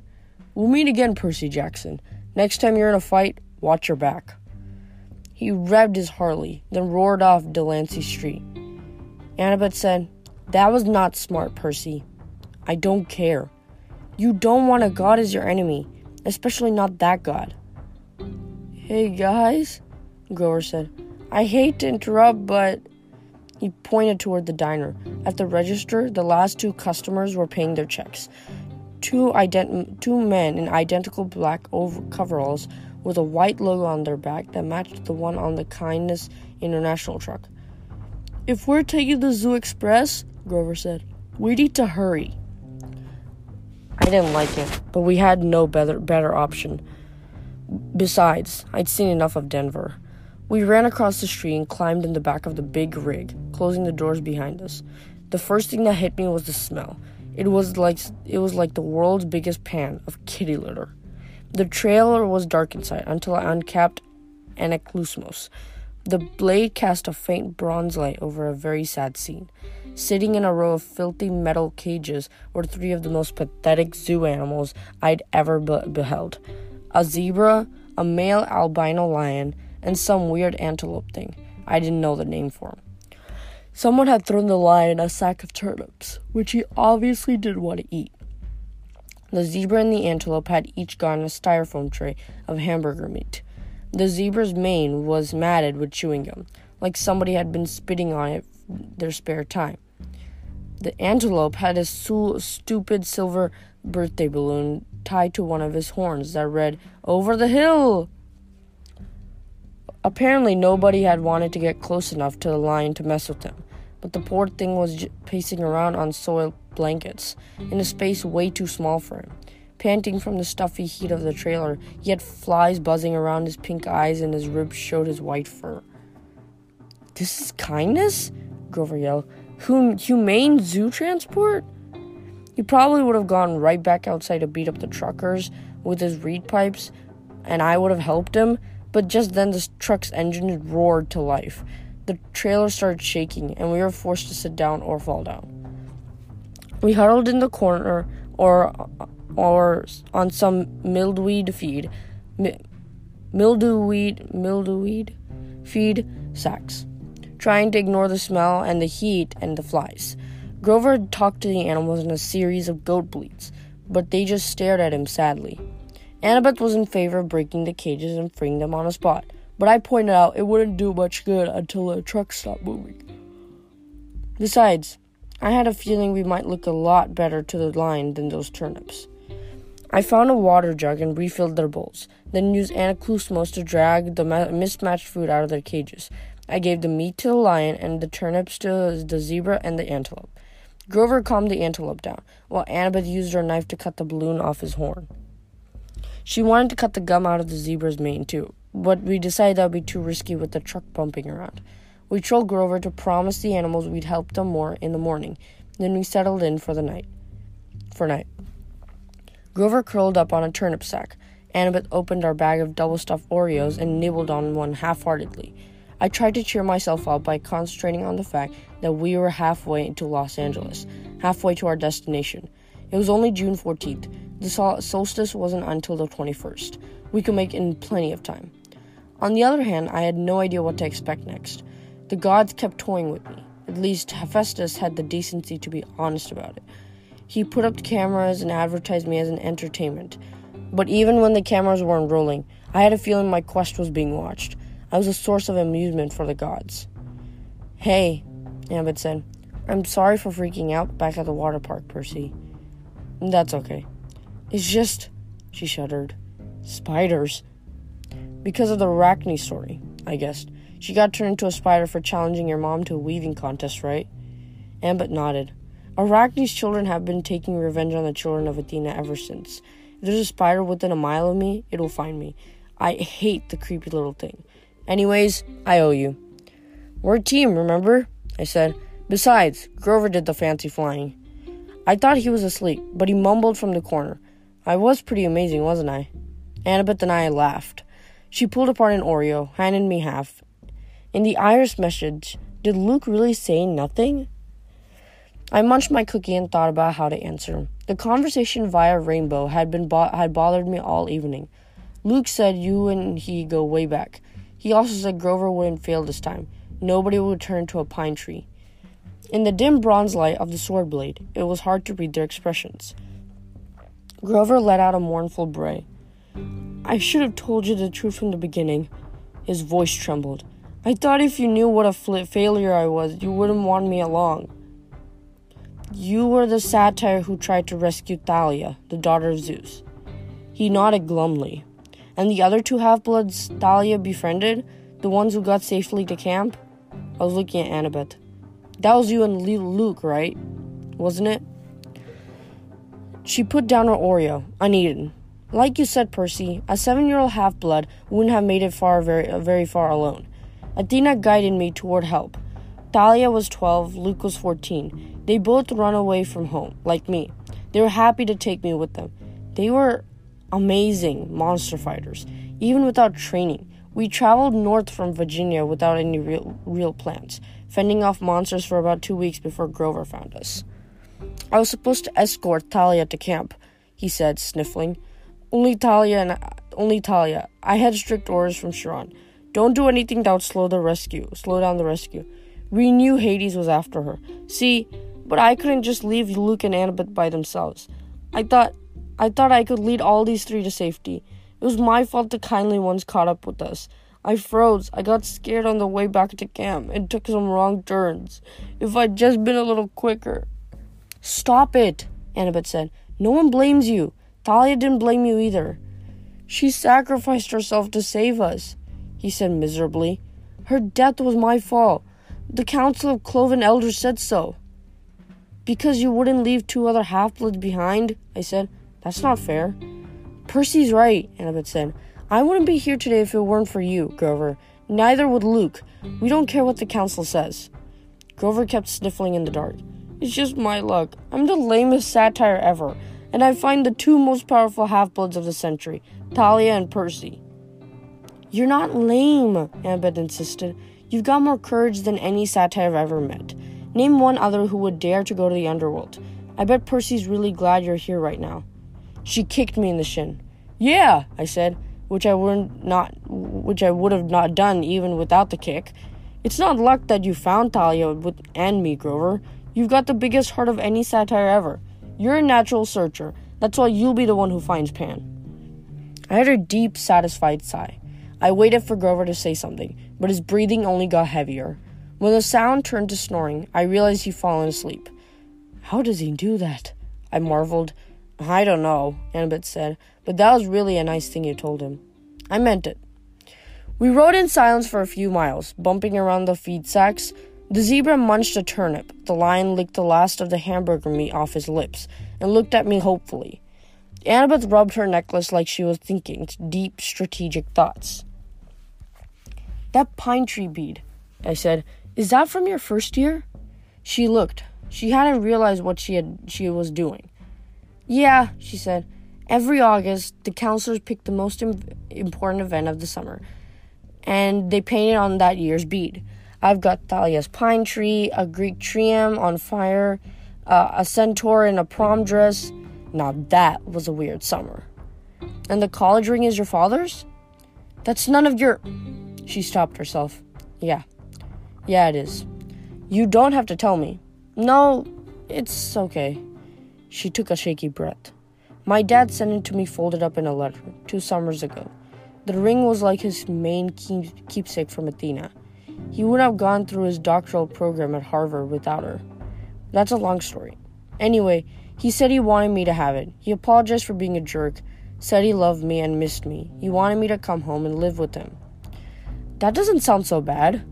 We'll meet again, Percy Jackson. Next time you're in a fight, watch your back. He revved his Harley, then roared off Delancey Street. Annabeth said, That was not smart, Percy. I don't care. You don't want a god as your enemy, especially not that god. Hey guys, Grover said. I hate to interrupt, but. He pointed toward the diner. At the register, the last two customers were paying their checks. Two, ident- two men in identical black over- coveralls with a white logo on their back that matched the one on the Kindness International truck. If we're taking the Zoo Express, Grover said, we need to hurry. I didn't like it, but we had no better better option. Besides, I'd seen enough of Denver. We ran across the street and climbed in the back of the big rig, closing the doors behind us. The first thing that hit me was the smell. It was like it was like the world's biggest pan of kitty litter. The trailer was dark inside until I uncapped Anaklusmos. The blade cast a faint bronze light over a very sad scene. Sitting in a row of filthy metal cages were three of the most pathetic zoo animals I'd ever be- beheld a zebra, a male albino lion, and some weird antelope thing. I didn't know the name for. him. Someone had thrown the lion a sack of turnips, which he obviously didn't want to eat. The zebra and the antelope had each gotten a styrofoam tray of hamburger meat. The zebra's mane was matted with chewing gum, like somebody had been spitting on it their spare time. The antelope had a su- stupid silver birthday balloon tied to one of his horns that read, Over the hill! Apparently, nobody had wanted to get close enough to the lion to mess with him, but the poor thing was j- pacing around on soiled blankets, in a space way too small for him. Panting from the stuffy heat of the trailer, he had flies buzzing around his pink eyes and his ribs showed his white fur. This is kindness? Grover yelled. Hum- humane zoo transport? He probably would have gone right back outside to beat up the truckers with his reed pipes, and I would have helped him, but just then the truck's engine roared to life. The trailer started shaking, and we were forced to sit down or fall down. We huddled in the corner or or on some mildewed feed, mi- mildewweed, mildewweed feed sacks, trying to ignore the smell and the heat and the flies. Grover talked to the animals in a series of goat bleats, but they just stared at him sadly. Annabeth was in favor of breaking the cages and freeing them on the spot, but I pointed out it wouldn't do much good until the truck stopped moving. Besides, I had a feeling we might look a lot better to the line than those turnips. I found a water jug and refilled their bowls, then used Anaklusmos to drag the mismatched food out of their cages. I gave the meat to the lion and the turnips to the zebra and the antelope. Grover calmed the antelope down, while Annabeth used her knife to cut the balloon off his horn. She wanted to cut the gum out of the zebra's mane too, but we decided that would be too risky with the truck bumping around. We told Grover to promise the animals we'd help them more in the morning. Then we settled in for the night. For night. Grover curled up on a turnip sack. Annabeth opened our bag of double stuffed Oreos and nibbled on one half heartedly. I tried to cheer myself up by concentrating on the fact that we were halfway to Los Angeles, halfway to our destination. It was only June 14th. The solstice wasn't until the 21st. We could make in plenty of time. On the other hand, I had no idea what to expect next. The gods kept toying with me. At least Hephaestus had the decency to be honest about it. He put up cameras and advertised me as an entertainment. But even when the cameras weren't rolling, I had a feeling my quest was being watched. I was a source of amusement for the gods. Hey, Annabeth said. I'm sorry for freaking out back at the water park, Percy. That's okay. It's just, she shuddered, spiders. Because of the Arachne story, I guessed. She got turned into a spider for challenging your mom to a weaving contest, right? Annabeth nodded. Arachne's children have been taking revenge on the children of Athena ever since. If there's a spider within a mile of me, it'll find me. I hate the creepy little thing. Anyways, I owe you. We're a team, remember? I said. Besides, Grover did the fancy flying. I thought he was asleep, but he mumbled from the corner. I was pretty amazing, wasn't I? Annabeth and I laughed. She pulled apart an Oreo, handed me half. In the iris message, did Luke really say nothing? I munched my cookie and thought about how to answer. The conversation via Rainbow had been bo- had bothered me all evening. Luke said you and he go way back. He also said Grover wouldn't fail this time. Nobody would turn to a pine tree. In the dim bronze light of the sword blade, it was hard to read their expressions. Grover let out a mournful bray. I should have told you the truth from the beginning. His voice trembled. I thought if you knew what a fl- failure I was, you wouldn't want me along. You were the satyr who tried to rescue Thalia, the daughter of Zeus. He nodded glumly. And the other two half bloods Thalia befriended, the ones who got safely to camp? I was looking at Annabeth. That was you and Luke, right? Wasn't it? She put down her Oreo, uneaten. Like you said, Percy, a seven year old half blood wouldn't have made it far very, very far alone. Athena guided me toward help. Thalia was 12, Luke was 14. They both run away from home, like me. They were happy to take me with them. They were amazing monster fighters, even without training. We traveled north from Virginia without any real, real plans, fending off monsters for about two weeks before Grover found us. I was supposed to escort Thalia to camp, he said, sniffling. Only Thalia and only Thalia. I had strict orders from Chiron. Don't do anything that would slow the rescue, slow down the rescue. We knew Hades was after her. See, but I couldn't just leave Luke and Annabeth by themselves. I thought I thought I could lead all these three to safety. It was my fault the kindly ones caught up with us. I froze. I got scared on the way back to camp and took some wrong turns. If I'd just been a little quicker. Stop it, Annabeth said. No one blames you. Thalia didn't blame you either. She sacrificed herself to save us, he said miserably. Her death was my fault. The Council of Cloven Elders said so. Because you wouldn't leave two other half bloods behind, I said. That's not fair. Percy's right, Annabeth said. I wouldn't be here today if it weren't for you, Grover. Neither would Luke. We don't care what the council says. Grover kept sniffling in the dark. It's just my luck. I'm the lamest satyr ever, and I find the two most powerful half bloods of the century, Thalia and Percy. You're not lame, Annabeth insisted. You've got more courage than any satyr I've ever met. Name one other who would dare to go to the underworld. I bet Percy's really glad you're here right now. She kicked me in the shin. Yeah, I said, which I would not which I would have not done even without the kick. It's not luck that you found Thalia with, and me, Grover. You've got the biggest heart of any satyr ever. You're a natural searcher. That's why you'll be the one who finds Pan. I heard a deep, satisfied sigh. I waited for Grover to say something, but his breathing only got heavier. When the sound turned to snoring, I realized he'd fallen asleep. How does he do that? I marveled. I don't know, Annabeth said, but that was really a nice thing you told him. I meant it. We rode in silence for a few miles, bumping around the feed sacks. The zebra munched a turnip. The lion licked the last of the hamburger meat off his lips and looked at me hopefully. Annabeth rubbed her necklace like she was thinking deep, strategic thoughts. That pine tree bead, I said, is that from your first year? She looked. She hadn't realized what she had she was doing. Yeah, she said. Every August, the counselors pick the most Im- important event of the summer, and they paint it on that year's bead. I've got Thalia's pine tree, a Greek trireme on fire, uh, a centaur in a prom dress. Now that was a weird summer. And the college ring is your father's? That's none of your. She stopped herself. Yeah. Yeah, it is. You don't have to tell me. No, it's okay. She took a shaky breath. My dad sent it to me folded up in a letter two summers ago. The ring was like his main keep- keepsake from Athena. He would have gone through his doctoral program at Harvard without her. That's a long story. Anyway, he said he wanted me to have it. He apologized for being a jerk, said he loved me and missed me. He wanted me to come home and live with him. That doesn't sound so bad.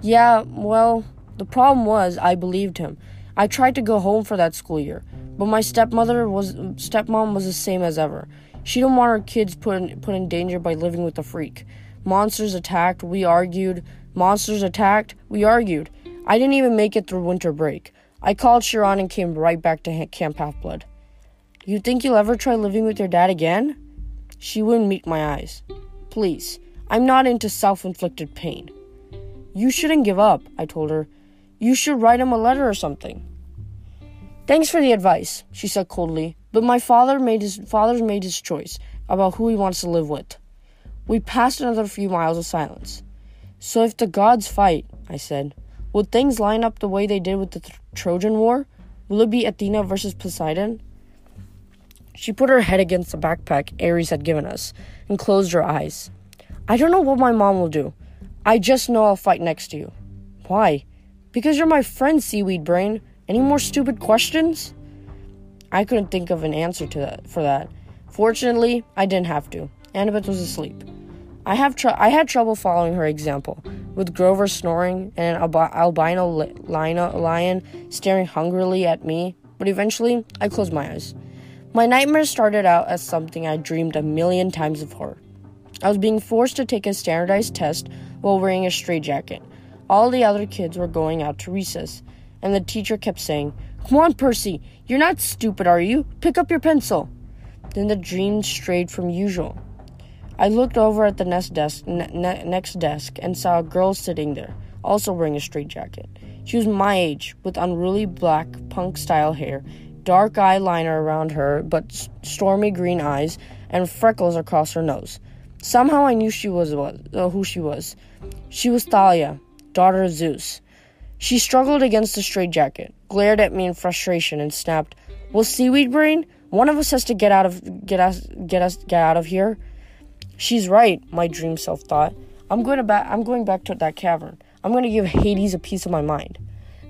Yeah, well, the problem was I believed him. I tried to go home for that school year, but my stepmother was stepmom was the same as ever. She didn't want her kids put in, put in danger by living with a freak. Monsters attacked, we argued. Monsters attacked, we argued. I didn't even make it through winter break. I called Chiron and came right back to Camp Half Blood. You think you'll ever try living with your dad again? She wouldn't meet my eyes. Please, I'm not into self inflicted pain. You shouldn't give up, I told her. You should write him a letter or something. Thanks for the advice, she said coldly, but my father made his father's made his choice about who he wants to live with. We passed another few miles of silence. So if the gods fight, I said, would things line up the way they did with the th- Trojan War? Will it be Athena versus Poseidon? She put her head against the backpack Ares had given us and closed her eyes. I don't know what my mom will do. I just know I'll fight next to you. Why? Because you're my friend, Seaweed Brain. Any more stupid questions? I couldn't think of an answer to that for that. Fortunately, I didn't have to. Annabeth was asleep. I have tr- I had trouble following her example, with Grover snoring and an albi- albino li- lion staring hungrily at me. But eventually, I closed my eyes. My nightmare started out as something I dreamed a million times before. I was being forced to take a standardized test while wearing a straitjacket. All the other kids were going out to recess, and the teacher kept saying, Come on, Percy, you're not stupid, are you? Pick up your pencil. Then the dream strayed from usual. I looked over at the next desk, ne- ne- next desk and saw a girl sitting there, also wearing a straitjacket. She was my age, with unruly black punk style hair, dark eyeliner around her, but stormy green eyes, and freckles across her nose. Somehow I knew she was, uh, who she was. She was Thalia, daughter of Zeus. She struggled against the straitjacket, glared at me in frustration, and snapped, "Well, seaweed brain, one of us has to get out of get us get us get out of here." She's right, my dream self thought. I'm going to. I'm going back to that cavern. I'm going to give Hades a piece of my mind.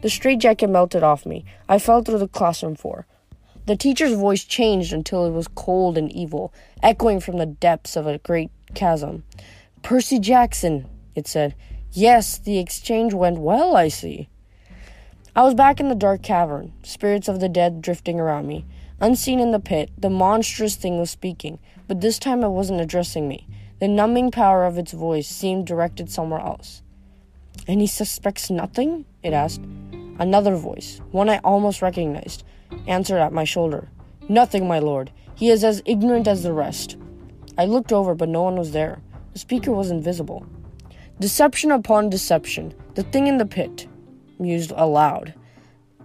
The straitjacket melted off me. I fell through the classroom floor. The teacher's voice changed until it was cold and evil, echoing from the depths of a great chasm. Percy Jackson, it said. Yes, the exchange went well, I see. I was back in the dark cavern, spirits of the dead drifting around me. Unseen in the pit, the monstrous thing was speaking, but this time it wasn't addressing me. The numbing power of its voice seemed directed somewhere else. And he suspects nothing? it asked. Another voice, one I almost recognized, answered at my shoulder. Nothing, my lord. He is as ignorant as the rest. I looked over, but no one was there. The speaker was invisible. Deception upon deception. The thing in the pit. Mused aloud.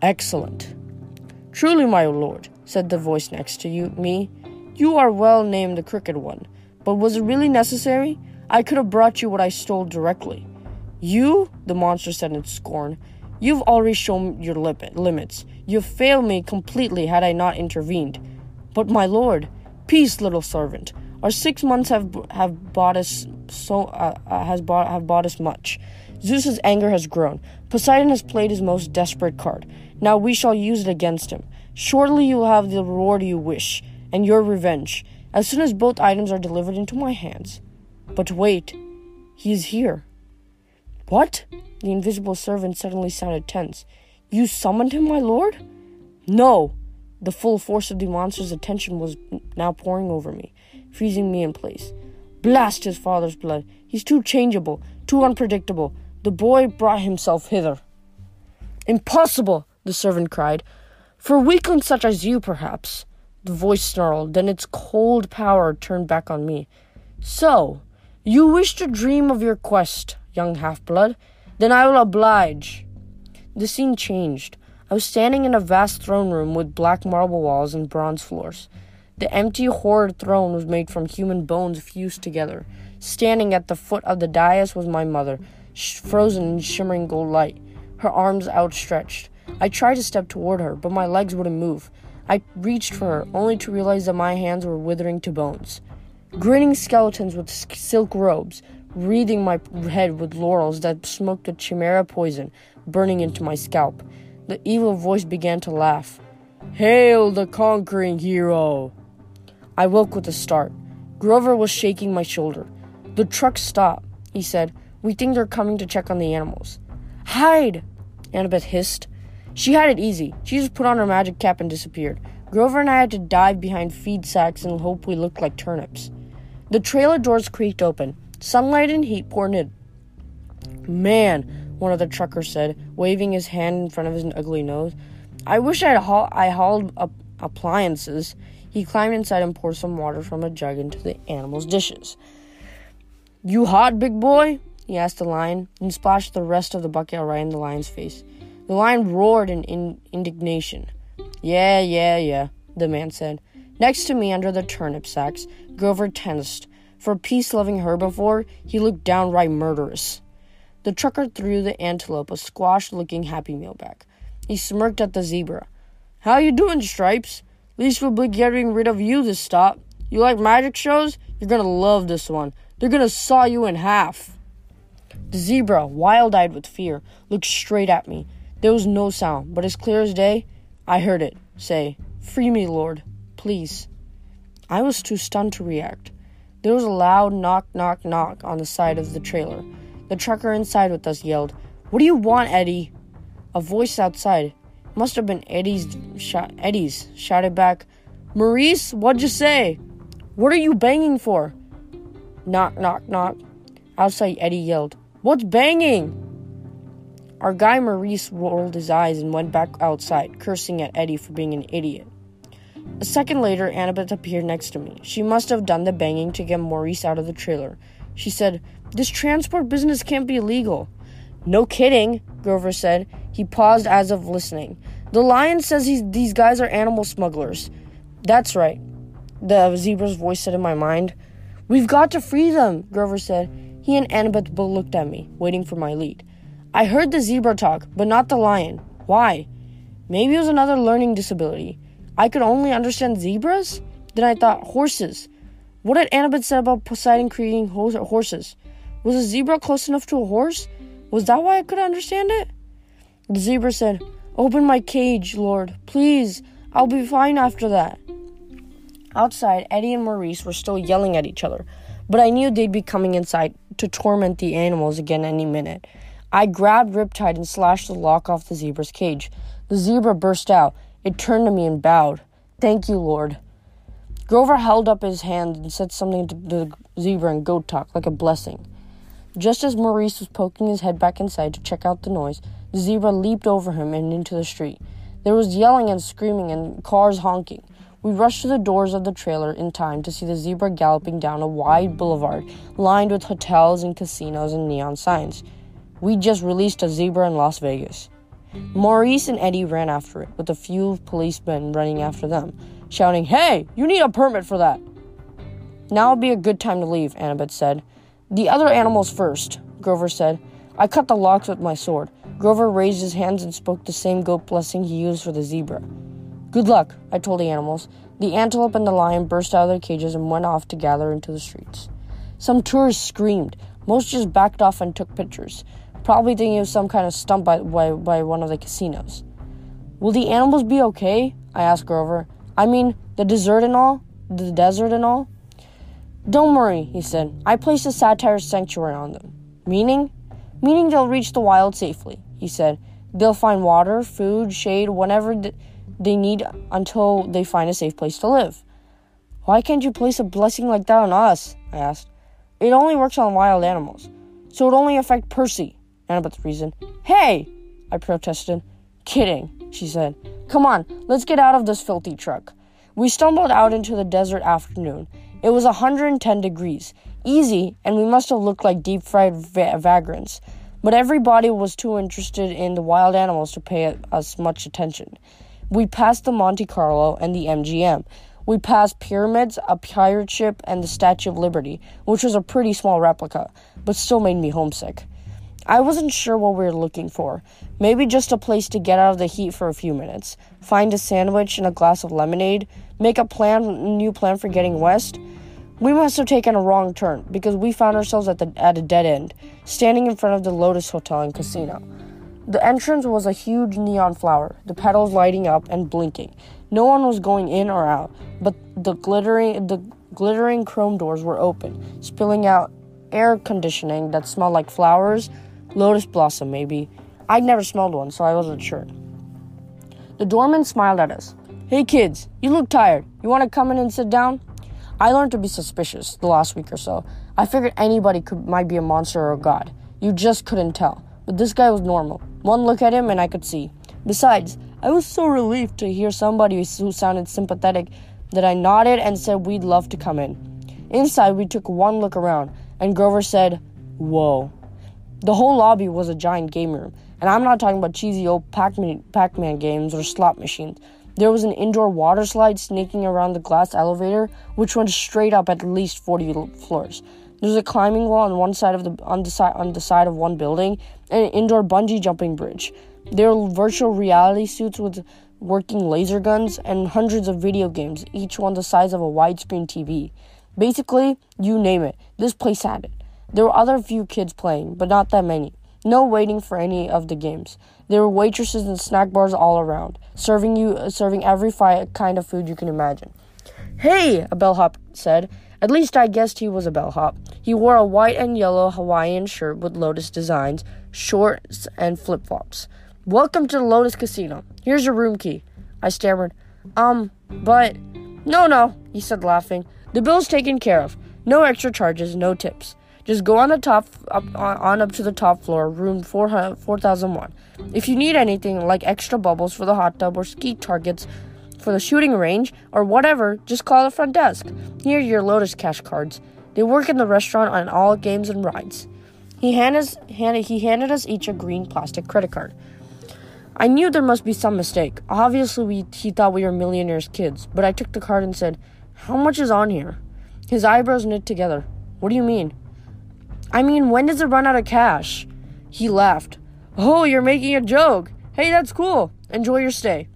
Excellent. Truly, my lord, said the voice next to you, me. You are well named the crooked one. But was it really necessary? I could have brought you what I stole directly. You, the monster said in scorn, you've already shown your limits. You've failed me completely had I not intervened. But my lord, peace, little servant. Our six months have have bought us so uh, uh, has bought have bought us much. Zeus's anger has grown. Poseidon has played his most desperate card. Now we shall use it against him. Shortly you will have the reward you wish, and your revenge, as soon as both items are delivered into my hands. But wait, he is here. What? The invisible servant suddenly sounded tense. You summoned him, my lord? No. The full force of the monster's attention was now pouring over me freezing me in place. Blast his father's blood. He's too changeable, too unpredictable. The boy brought himself hither. Impossible, the servant cried. For weaklings such as you, perhaps. The voice snarled, then its cold power turned back on me. So, you wish to dream of your quest, young half blood? Then I will oblige. The scene changed. I was standing in a vast throne room with black marble walls and bronze floors. The empty, horrid throne was made from human bones fused together. Standing at the foot of the dais was my mother, sh- frozen in shimmering gold light, her arms outstretched. I tried to step toward her, but my legs wouldn't move. I reached for her, only to realize that my hands were withering to bones. Grinning skeletons with silk robes, wreathing my head with laurels that smoked a chimera poison, burning into my scalp. The evil voice began to laugh. Hail the conquering hero! I woke with a start. Grover was shaking my shoulder. The truck stopped, he said. We think they're coming to check on the animals. Hide! Annabeth hissed. She had it easy. She just put on her magic cap and disappeared. Grover and I had to dive behind feed sacks and hope we looked like turnips. The trailer doors creaked open. Sunlight and heat poured in. Man, one of the truckers said, waving his hand in front of his ugly nose. I wish I'd haul- I hauled appliances. He climbed inside and poured some water from a jug into the animal's dishes. You hot, big boy? he asked the lion, and splashed the rest of the bucket right in the lion's face. The lion roared in, in indignation. Yeah, yeah, yeah, the man said. Next to me, under the turnip sacks, Grover tensed. For peace loving herbivore, he looked downright murderous. The trucker threw the antelope a squashed looking Happy Meal back. He smirked at the zebra. How you doing, Stripes? Least we'll be getting rid of you this stop. You like magic shows? You're gonna love this one. They're gonna saw you in half. The zebra, wild eyed with fear, looked straight at me. There was no sound, but as clear as day, I heard it say, Free me, Lord, please. I was too stunned to react. There was a loud knock, knock, knock on the side of the trailer. The trucker inside with us yelled, What do you want, Eddie? A voice outside, must have been Eddie's, sh- Eddie's, shouted back, Maurice, what'd you say? What are you banging for? Knock, knock, knock. Outside, Eddie yelled, What's banging? Our guy Maurice rolled his eyes and went back outside, cursing at Eddie for being an idiot. A second later, Annabeth appeared next to me. She must have done the banging to get Maurice out of the trailer. She said, This transport business can't be legal. No kidding, Grover said. He paused as if listening. The lion says these guys are animal smugglers. That's right, the zebra's voice said in my mind. We've got to free them, Grover said. He and Annabeth both looked at me, waiting for my lead. I heard the zebra talk, but not the lion. Why? Maybe it was another learning disability. I could only understand zebras? Then I thought horses. What had Annabeth said about Poseidon creating horses? Was a zebra close enough to a horse? Was that why I couldn't understand it? The zebra said, Open my cage, Lord, please. I'll be fine after that. Outside, Eddie and Maurice were still yelling at each other, but I knew they'd be coming inside to torment the animals again any minute. I grabbed Riptide and slashed the lock off the zebra's cage. The zebra burst out. It turned to me and bowed. Thank you, Lord. Grover held up his hand and said something to the zebra in goat talk, like a blessing. Just as Maurice was poking his head back inside to check out the noise, zebra leaped over him and into the street. There was yelling and screaming and cars honking. We rushed to the doors of the trailer in time to see the zebra galloping down a wide boulevard lined with hotels and casinos and neon signs. We just released a zebra in Las Vegas. Maurice and Eddie ran after it, with a few policemen running after them shouting, Hey, you need a permit for that. Now would be a good time to leave, Annabeth said. The other animals first, Grover said. I cut the locks with my sword. Grover raised his hands and spoke the same goat blessing he used for the zebra. Good luck, I told the animals. The antelope and the lion burst out of their cages and went off to gather into the streets. Some tourists screamed. Most just backed off and took pictures, probably thinking it was some kind of stunt by, by, by one of the casinos. Will the animals be okay? I asked Grover. I mean, the desert and all? The desert and all? Don't worry, he said. I placed a satyr sanctuary on them. Meaning? Meaning they'll reach the wild safely, he said. They'll find water, food, shade, whatever they need until they find a safe place to live. Why can't you place a blessing like that on us? I asked. It only works on wild animals. So it only affect Percy, Annabeth reasoned. Hey! I protested. Kidding, she said. Come on, let's get out of this filthy truck. We stumbled out into the desert afternoon. It was 110 degrees, easy, and we must have looked like deep fried va- vagrants. But everybody was too interested in the wild animals to pay us much attention. We passed the Monte Carlo and the MGM. We passed pyramids, a pirate ship, and the Statue of Liberty, which was a pretty small replica, but still made me homesick. I wasn't sure what we were looking for. Maybe just a place to get out of the heat for a few minutes, find a sandwich and a glass of lemonade, make a plan, new plan for getting west. We must have taken a wrong turn because we found ourselves at the at a dead end, standing in front of the Lotus Hotel and Casino. The entrance was a huge neon flower, the petals lighting up and blinking. No one was going in or out, but the glittering the glittering chrome doors were open, spilling out air conditioning that smelled like flowers Lotus blossom, maybe. I'd never smelled one, so I wasn't sure. The doorman smiled at us. Hey kids, you look tired. You want to come in and sit down? I learned to be suspicious the last week or so. I figured anybody could might be a monster or a god. You just couldn't tell. But this guy was normal. One look at him and I could see. Besides, I was so relieved to hear somebody who sounded sympathetic that I nodded and said we'd love to come in. Inside, we took one look around, and Grover said, Whoa. The whole lobby was a giant game room, and I'm not talking about cheesy old Pac-Man, Pac-Man games or slot machines. There was an indoor water slide snaking around the glass elevator, which went straight up at least 40 floors. There's a climbing wall on one side of the on the side on the side of one building, and an indoor bungee jumping bridge. There are virtual reality suits with working laser guns and hundreds of video games, each one the size of a widescreen TV. Basically, you name it, this place had it. There were other few kids playing, but not that many. No waiting for any of the games. There were waitresses and snack bars all around, serving you serving every fi- kind of food you can imagine. Hey, a bellhop said. At least I guessed he was a bellhop. He wore a white and yellow Hawaiian shirt with lotus designs, shorts, and flip flops. Welcome to the Lotus Casino. Here's your room key. I stammered. Um, but. No, no, he said, laughing. The bill's taken care of. No extra charges, no tips. Just go on the top up on up to the top floor, room 4001. If you need anything like extra bubbles for the hot tub or ski targets for the shooting range or whatever, just call the front desk. Here are your Lotus Cash cards. They work in the restaurant on all games and rides. He handed, handed, he handed us each a green plastic credit card. I knew there must be some mistake. Obviously, we, he thought we were millionaires' kids, but I took the card and said, How much is on here? His eyebrows knit together. What do you mean? I mean, when does it run out of cash? He laughed. Oh, you're making a joke. Hey, that's cool. Enjoy your stay.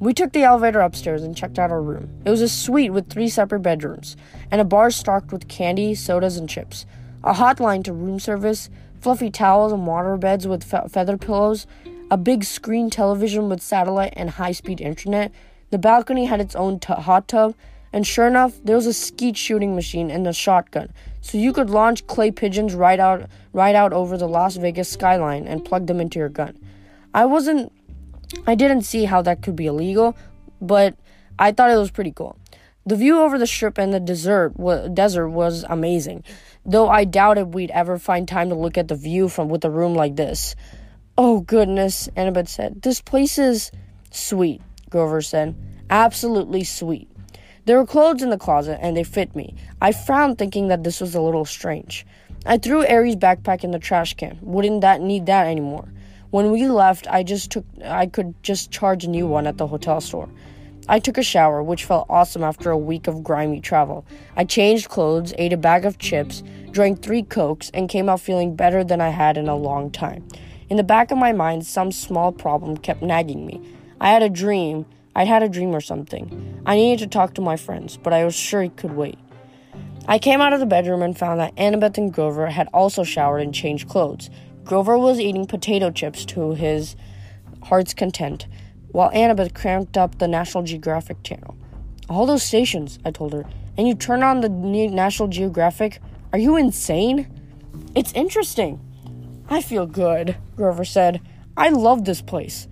We took the elevator upstairs and checked out our room. It was a suite with three separate bedrooms, and a bar stocked with candy, sodas, and chips. A hotline to room service, fluffy towels and water beds with fe- feather pillows, a big screen television with satellite and high speed internet. The balcony had its own t- hot tub, and sure enough, there was a skeet shooting machine and a shotgun, so you could launch clay pigeons right out right out over the Las Vegas skyline and plug them into your gun. I wasn't I didn't see how that could be illegal, but I thought it was pretty cool. The view over the strip and the desert, desert was amazing, though I doubted we'd ever find time to look at the view from with a room like this. Oh goodness, Annabeth said. This place is sweet, Grover said. Absolutely sweet. There were clothes in the closet and they fit me. I frowned thinking that this was a little strange. I threw Ares' backpack in the trash can. Wouldn't that need that anymore? When we left, I just took I could just charge a new one at the hotel store. I took a shower, which felt awesome after a week of grimy travel. I changed clothes, ate a bag of chips, drank three cokes, and came out feeling better than I had in a long time. In the back of my mind, some small problem kept nagging me. I had a dream. I had a dream or something. I needed to talk to my friends, but I was sure it could wait. I came out of the bedroom and found that Annabeth and Grover had also showered and changed clothes. Grover was eating potato chips to his heart's content, while Annabeth cranked up the National Geographic channel. All those stations, I told her, and you turn on the National Geographic? Are you insane? It's interesting. I feel good, Grover said. I love this place.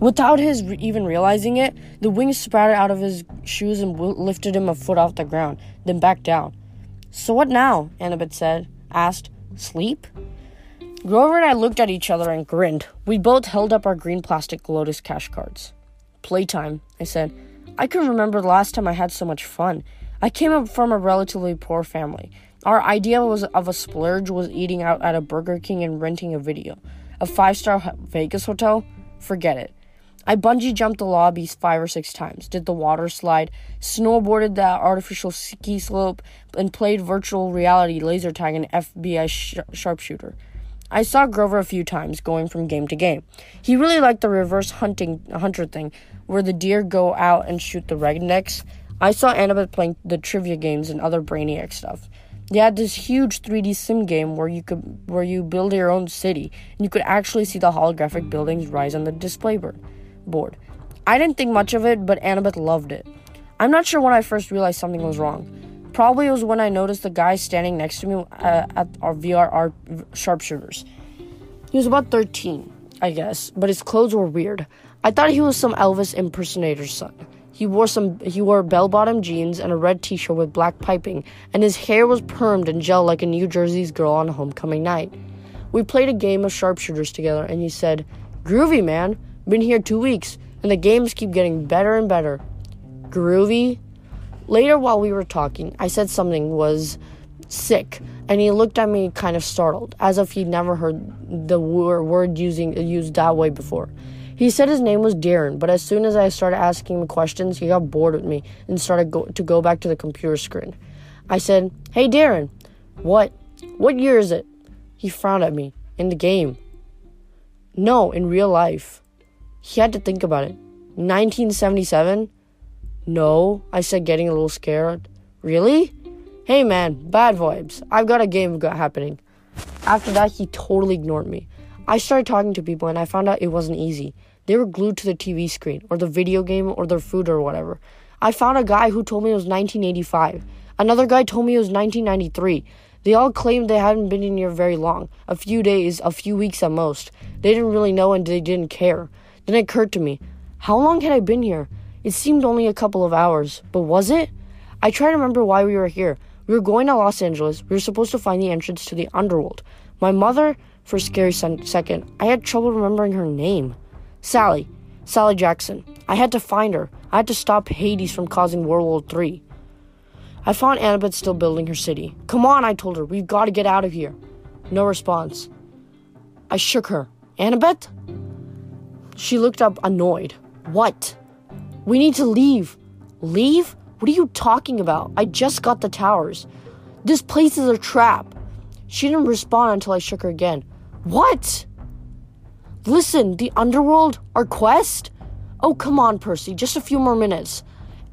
Without his re- even realizing it, the wings sprouted out of his shoes and w- lifted him a foot off the ground, then back down. So what now? Annabeth said, asked. Sleep? Grover and I looked at each other and grinned. We both held up our green plastic Lotus cash cards. Playtime, I said. I can remember the last time I had so much fun. I came up from a relatively poor family. Our idea was of a splurge was eating out at a Burger King and renting a video. A five-star Vegas hotel? Forget it. I bungee jumped the lobbies five or six times, did the water slide, snowboarded the artificial ski slope, and played virtual reality laser tag and FBI sh- sharpshooter. I saw Grover a few times going from game to game. He really liked the reverse hunting hunter thing, where the deer go out and shoot the rednecks. I saw Annabeth playing the trivia games and other brainiac stuff. They had this huge 3D sim game where you could where you build your own city and you could actually see the holographic buildings rise on the display board. I didn't think much of it, but Annabeth loved it. I'm not sure when I first realized something was wrong. Probably it was when I noticed the guy standing next to me uh, at our VRR sharpshooters. He was about 13, I guess, but his clothes were weird. I thought he was some Elvis impersonator's son. He wore some he wore bell-bottom jeans and a red t-shirt with black piping, and his hair was permed and gel like a New Jersey's girl on a homecoming night. We played a game of sharpshooters together and he said, "Groovy, man. Been here 2 weeks and the games keep getting better and better." Groovy? Later, while we were talking, I said something was sick, and he looked at me kind of startled, as if he'd never heard the word using used that way before. He said his name was Darren, but as soon as I started asking him questions, he got bored with me and started go- to go back to the computer screen. I said, "Hey, Darren, what? What year is it?" He frowned at me. In the game. No, in real life. He had to think about it. 1977. No, I said, getting a little scared. Really? Hey man, bad vibes. I've got a game got happening. After that, he totally ignored me. I started talking to people and I found out it wasn't easy. They were glued to the TV screen, or the video game, or their food, or whatever. I found a guy who told me it was 1985. Another guy told me it was 1993. They all claimed they hadn't been in here very long a few days, a few weeks at most. They didn't really know and they didn't care. Then it occurred to me how long had I been here? It seemed only a couple of hours, but was it? I try to remember why we were here. We were going to Los Angeles. We were supposed to find the entrance to the underworld. My mother, for a scary second, I had trouble remembering her name. Sally. Sally Jackson. I had to find her. I had to stop Hades from causing World War III. I found Annabeth still building her city. Come on, I told her. We've got to get out of here. No response. I shook her. Annabeth? She looked up annoyed. What? We need to leave. Leave? What are you talking about? I just got the towers. This place is a trap. She didn't respond until I shook her again. What? Listen, the underworld? Our quest? Oh, come on, Percy, just a few more minutes.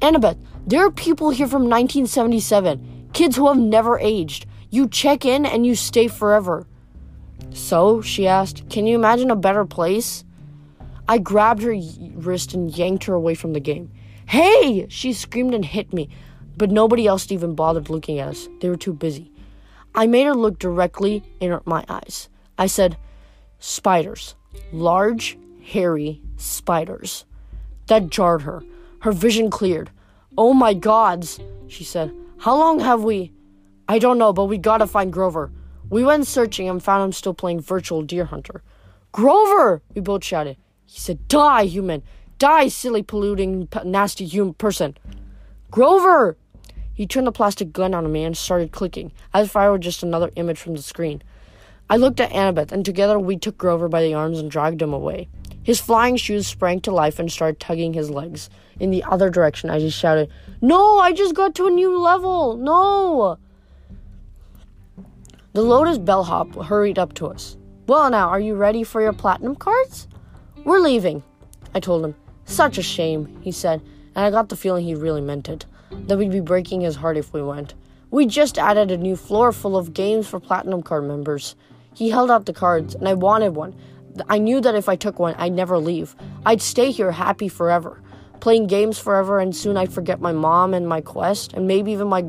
Annabeth, there are people here from 1977, kids who have never aged. You check in and you stay forever. So, she asked, Can you imagine a better place? I grabbed her wrist and yanked her away from the game. Hey! She screamed and hit me, but nobody else even bothered looking at us. They were too busy. I made her look directly in my eyes. I said, Spiders. Large, hairy spiders. That jarred her. Her vision cleared. Oh my gods, she said. How long have we? I don't know, but we gotta find Grover. We went searching and found him still playing virtual deer hunter. Grover! We both shouted. He said, Die, human! Die, silly, polluting, nasty human person! Grover! He turned the plastic gun on me and started clicking, as if I were just another image from the screen. I looked at Annabeth, and together we took Grover by the arms and dragged him away. His flying shoes sprang to life and started tugging his legs in the other direction. I just shouted, No, I just got to a new level! No! The Lotus bellhop hurried up to us. Well, now, are you ready for your platinum cards? We're leaving, I told him. Such a shame, he said, and I got the feeling he really meant it. That we'd be breaking his heart if we went. We just added a new floor full of games for platinum card members. He held out the cards, and I wanted one. I knew that if I took one, I'd never leave. I'd stay here happy forever, playing games forever, and soon I'd forget my mom and my quest, and maybe even my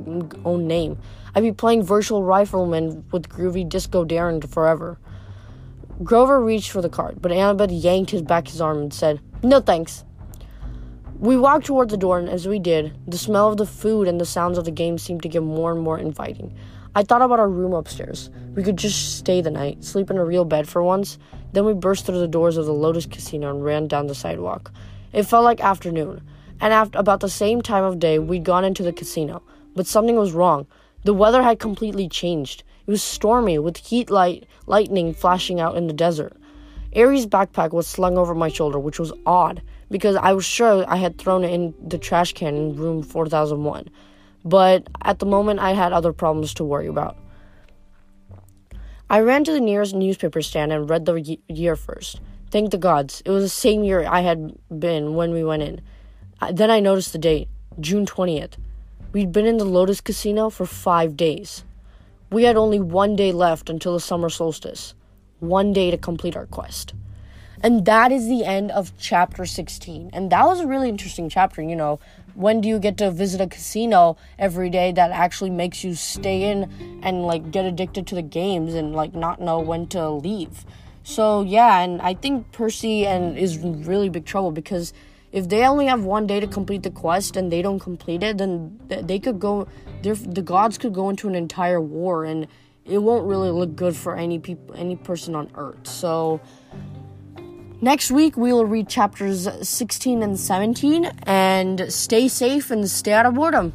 own name. I'd be playing Virtual Rifleman with Groovy Disco Darren forever. Grover reached for the card, but Annabeth yanked his back his arm and said, No thanks. We walked toward the door, and as we did, the smell of the food and the sounds of the game seemed to get more and more inviting. I thought about our room upstairs. We could just stay the night, sleep in a real bed for once. Then we burst through the doors of the Lotus Casino and ran down the sidewalk. It felt like afternoon, and after about the same time of day, we'd gone into the casino. But something was wrong. The weather had completely changed. It was stormy, with heat light lightning flashing out in the desert. Ares' backpack was slung over my shoulder, which was odd, because I was sure I had thrown it in the trash can in room 4001. But at the moment, I had other problems to worry about. I ran to the nearest newspaper stand and read the year first. Thank the gods, it was the same year I had been when we went in. Then I noticed the date June 20th. We'd been in the Lotus Casino for five days. We had only one day left until the summer solstice, one day to complete our quest. And that is the end of chapter 16. And that was a really interesting chapter, you know. When do you get to visit a casino every day that actually makes you stay in and like get addicted to the games and like not know when to leave? So yeah, and I think Percy and is really big trouble because if they only have one day to complete the quest and they don't complete it, then they could go. The gods could go into an entire war, and it won't really look good for any people, any person on Earth. So next week we will read chapters 16 and 17, and stay safe and stay out of boredom.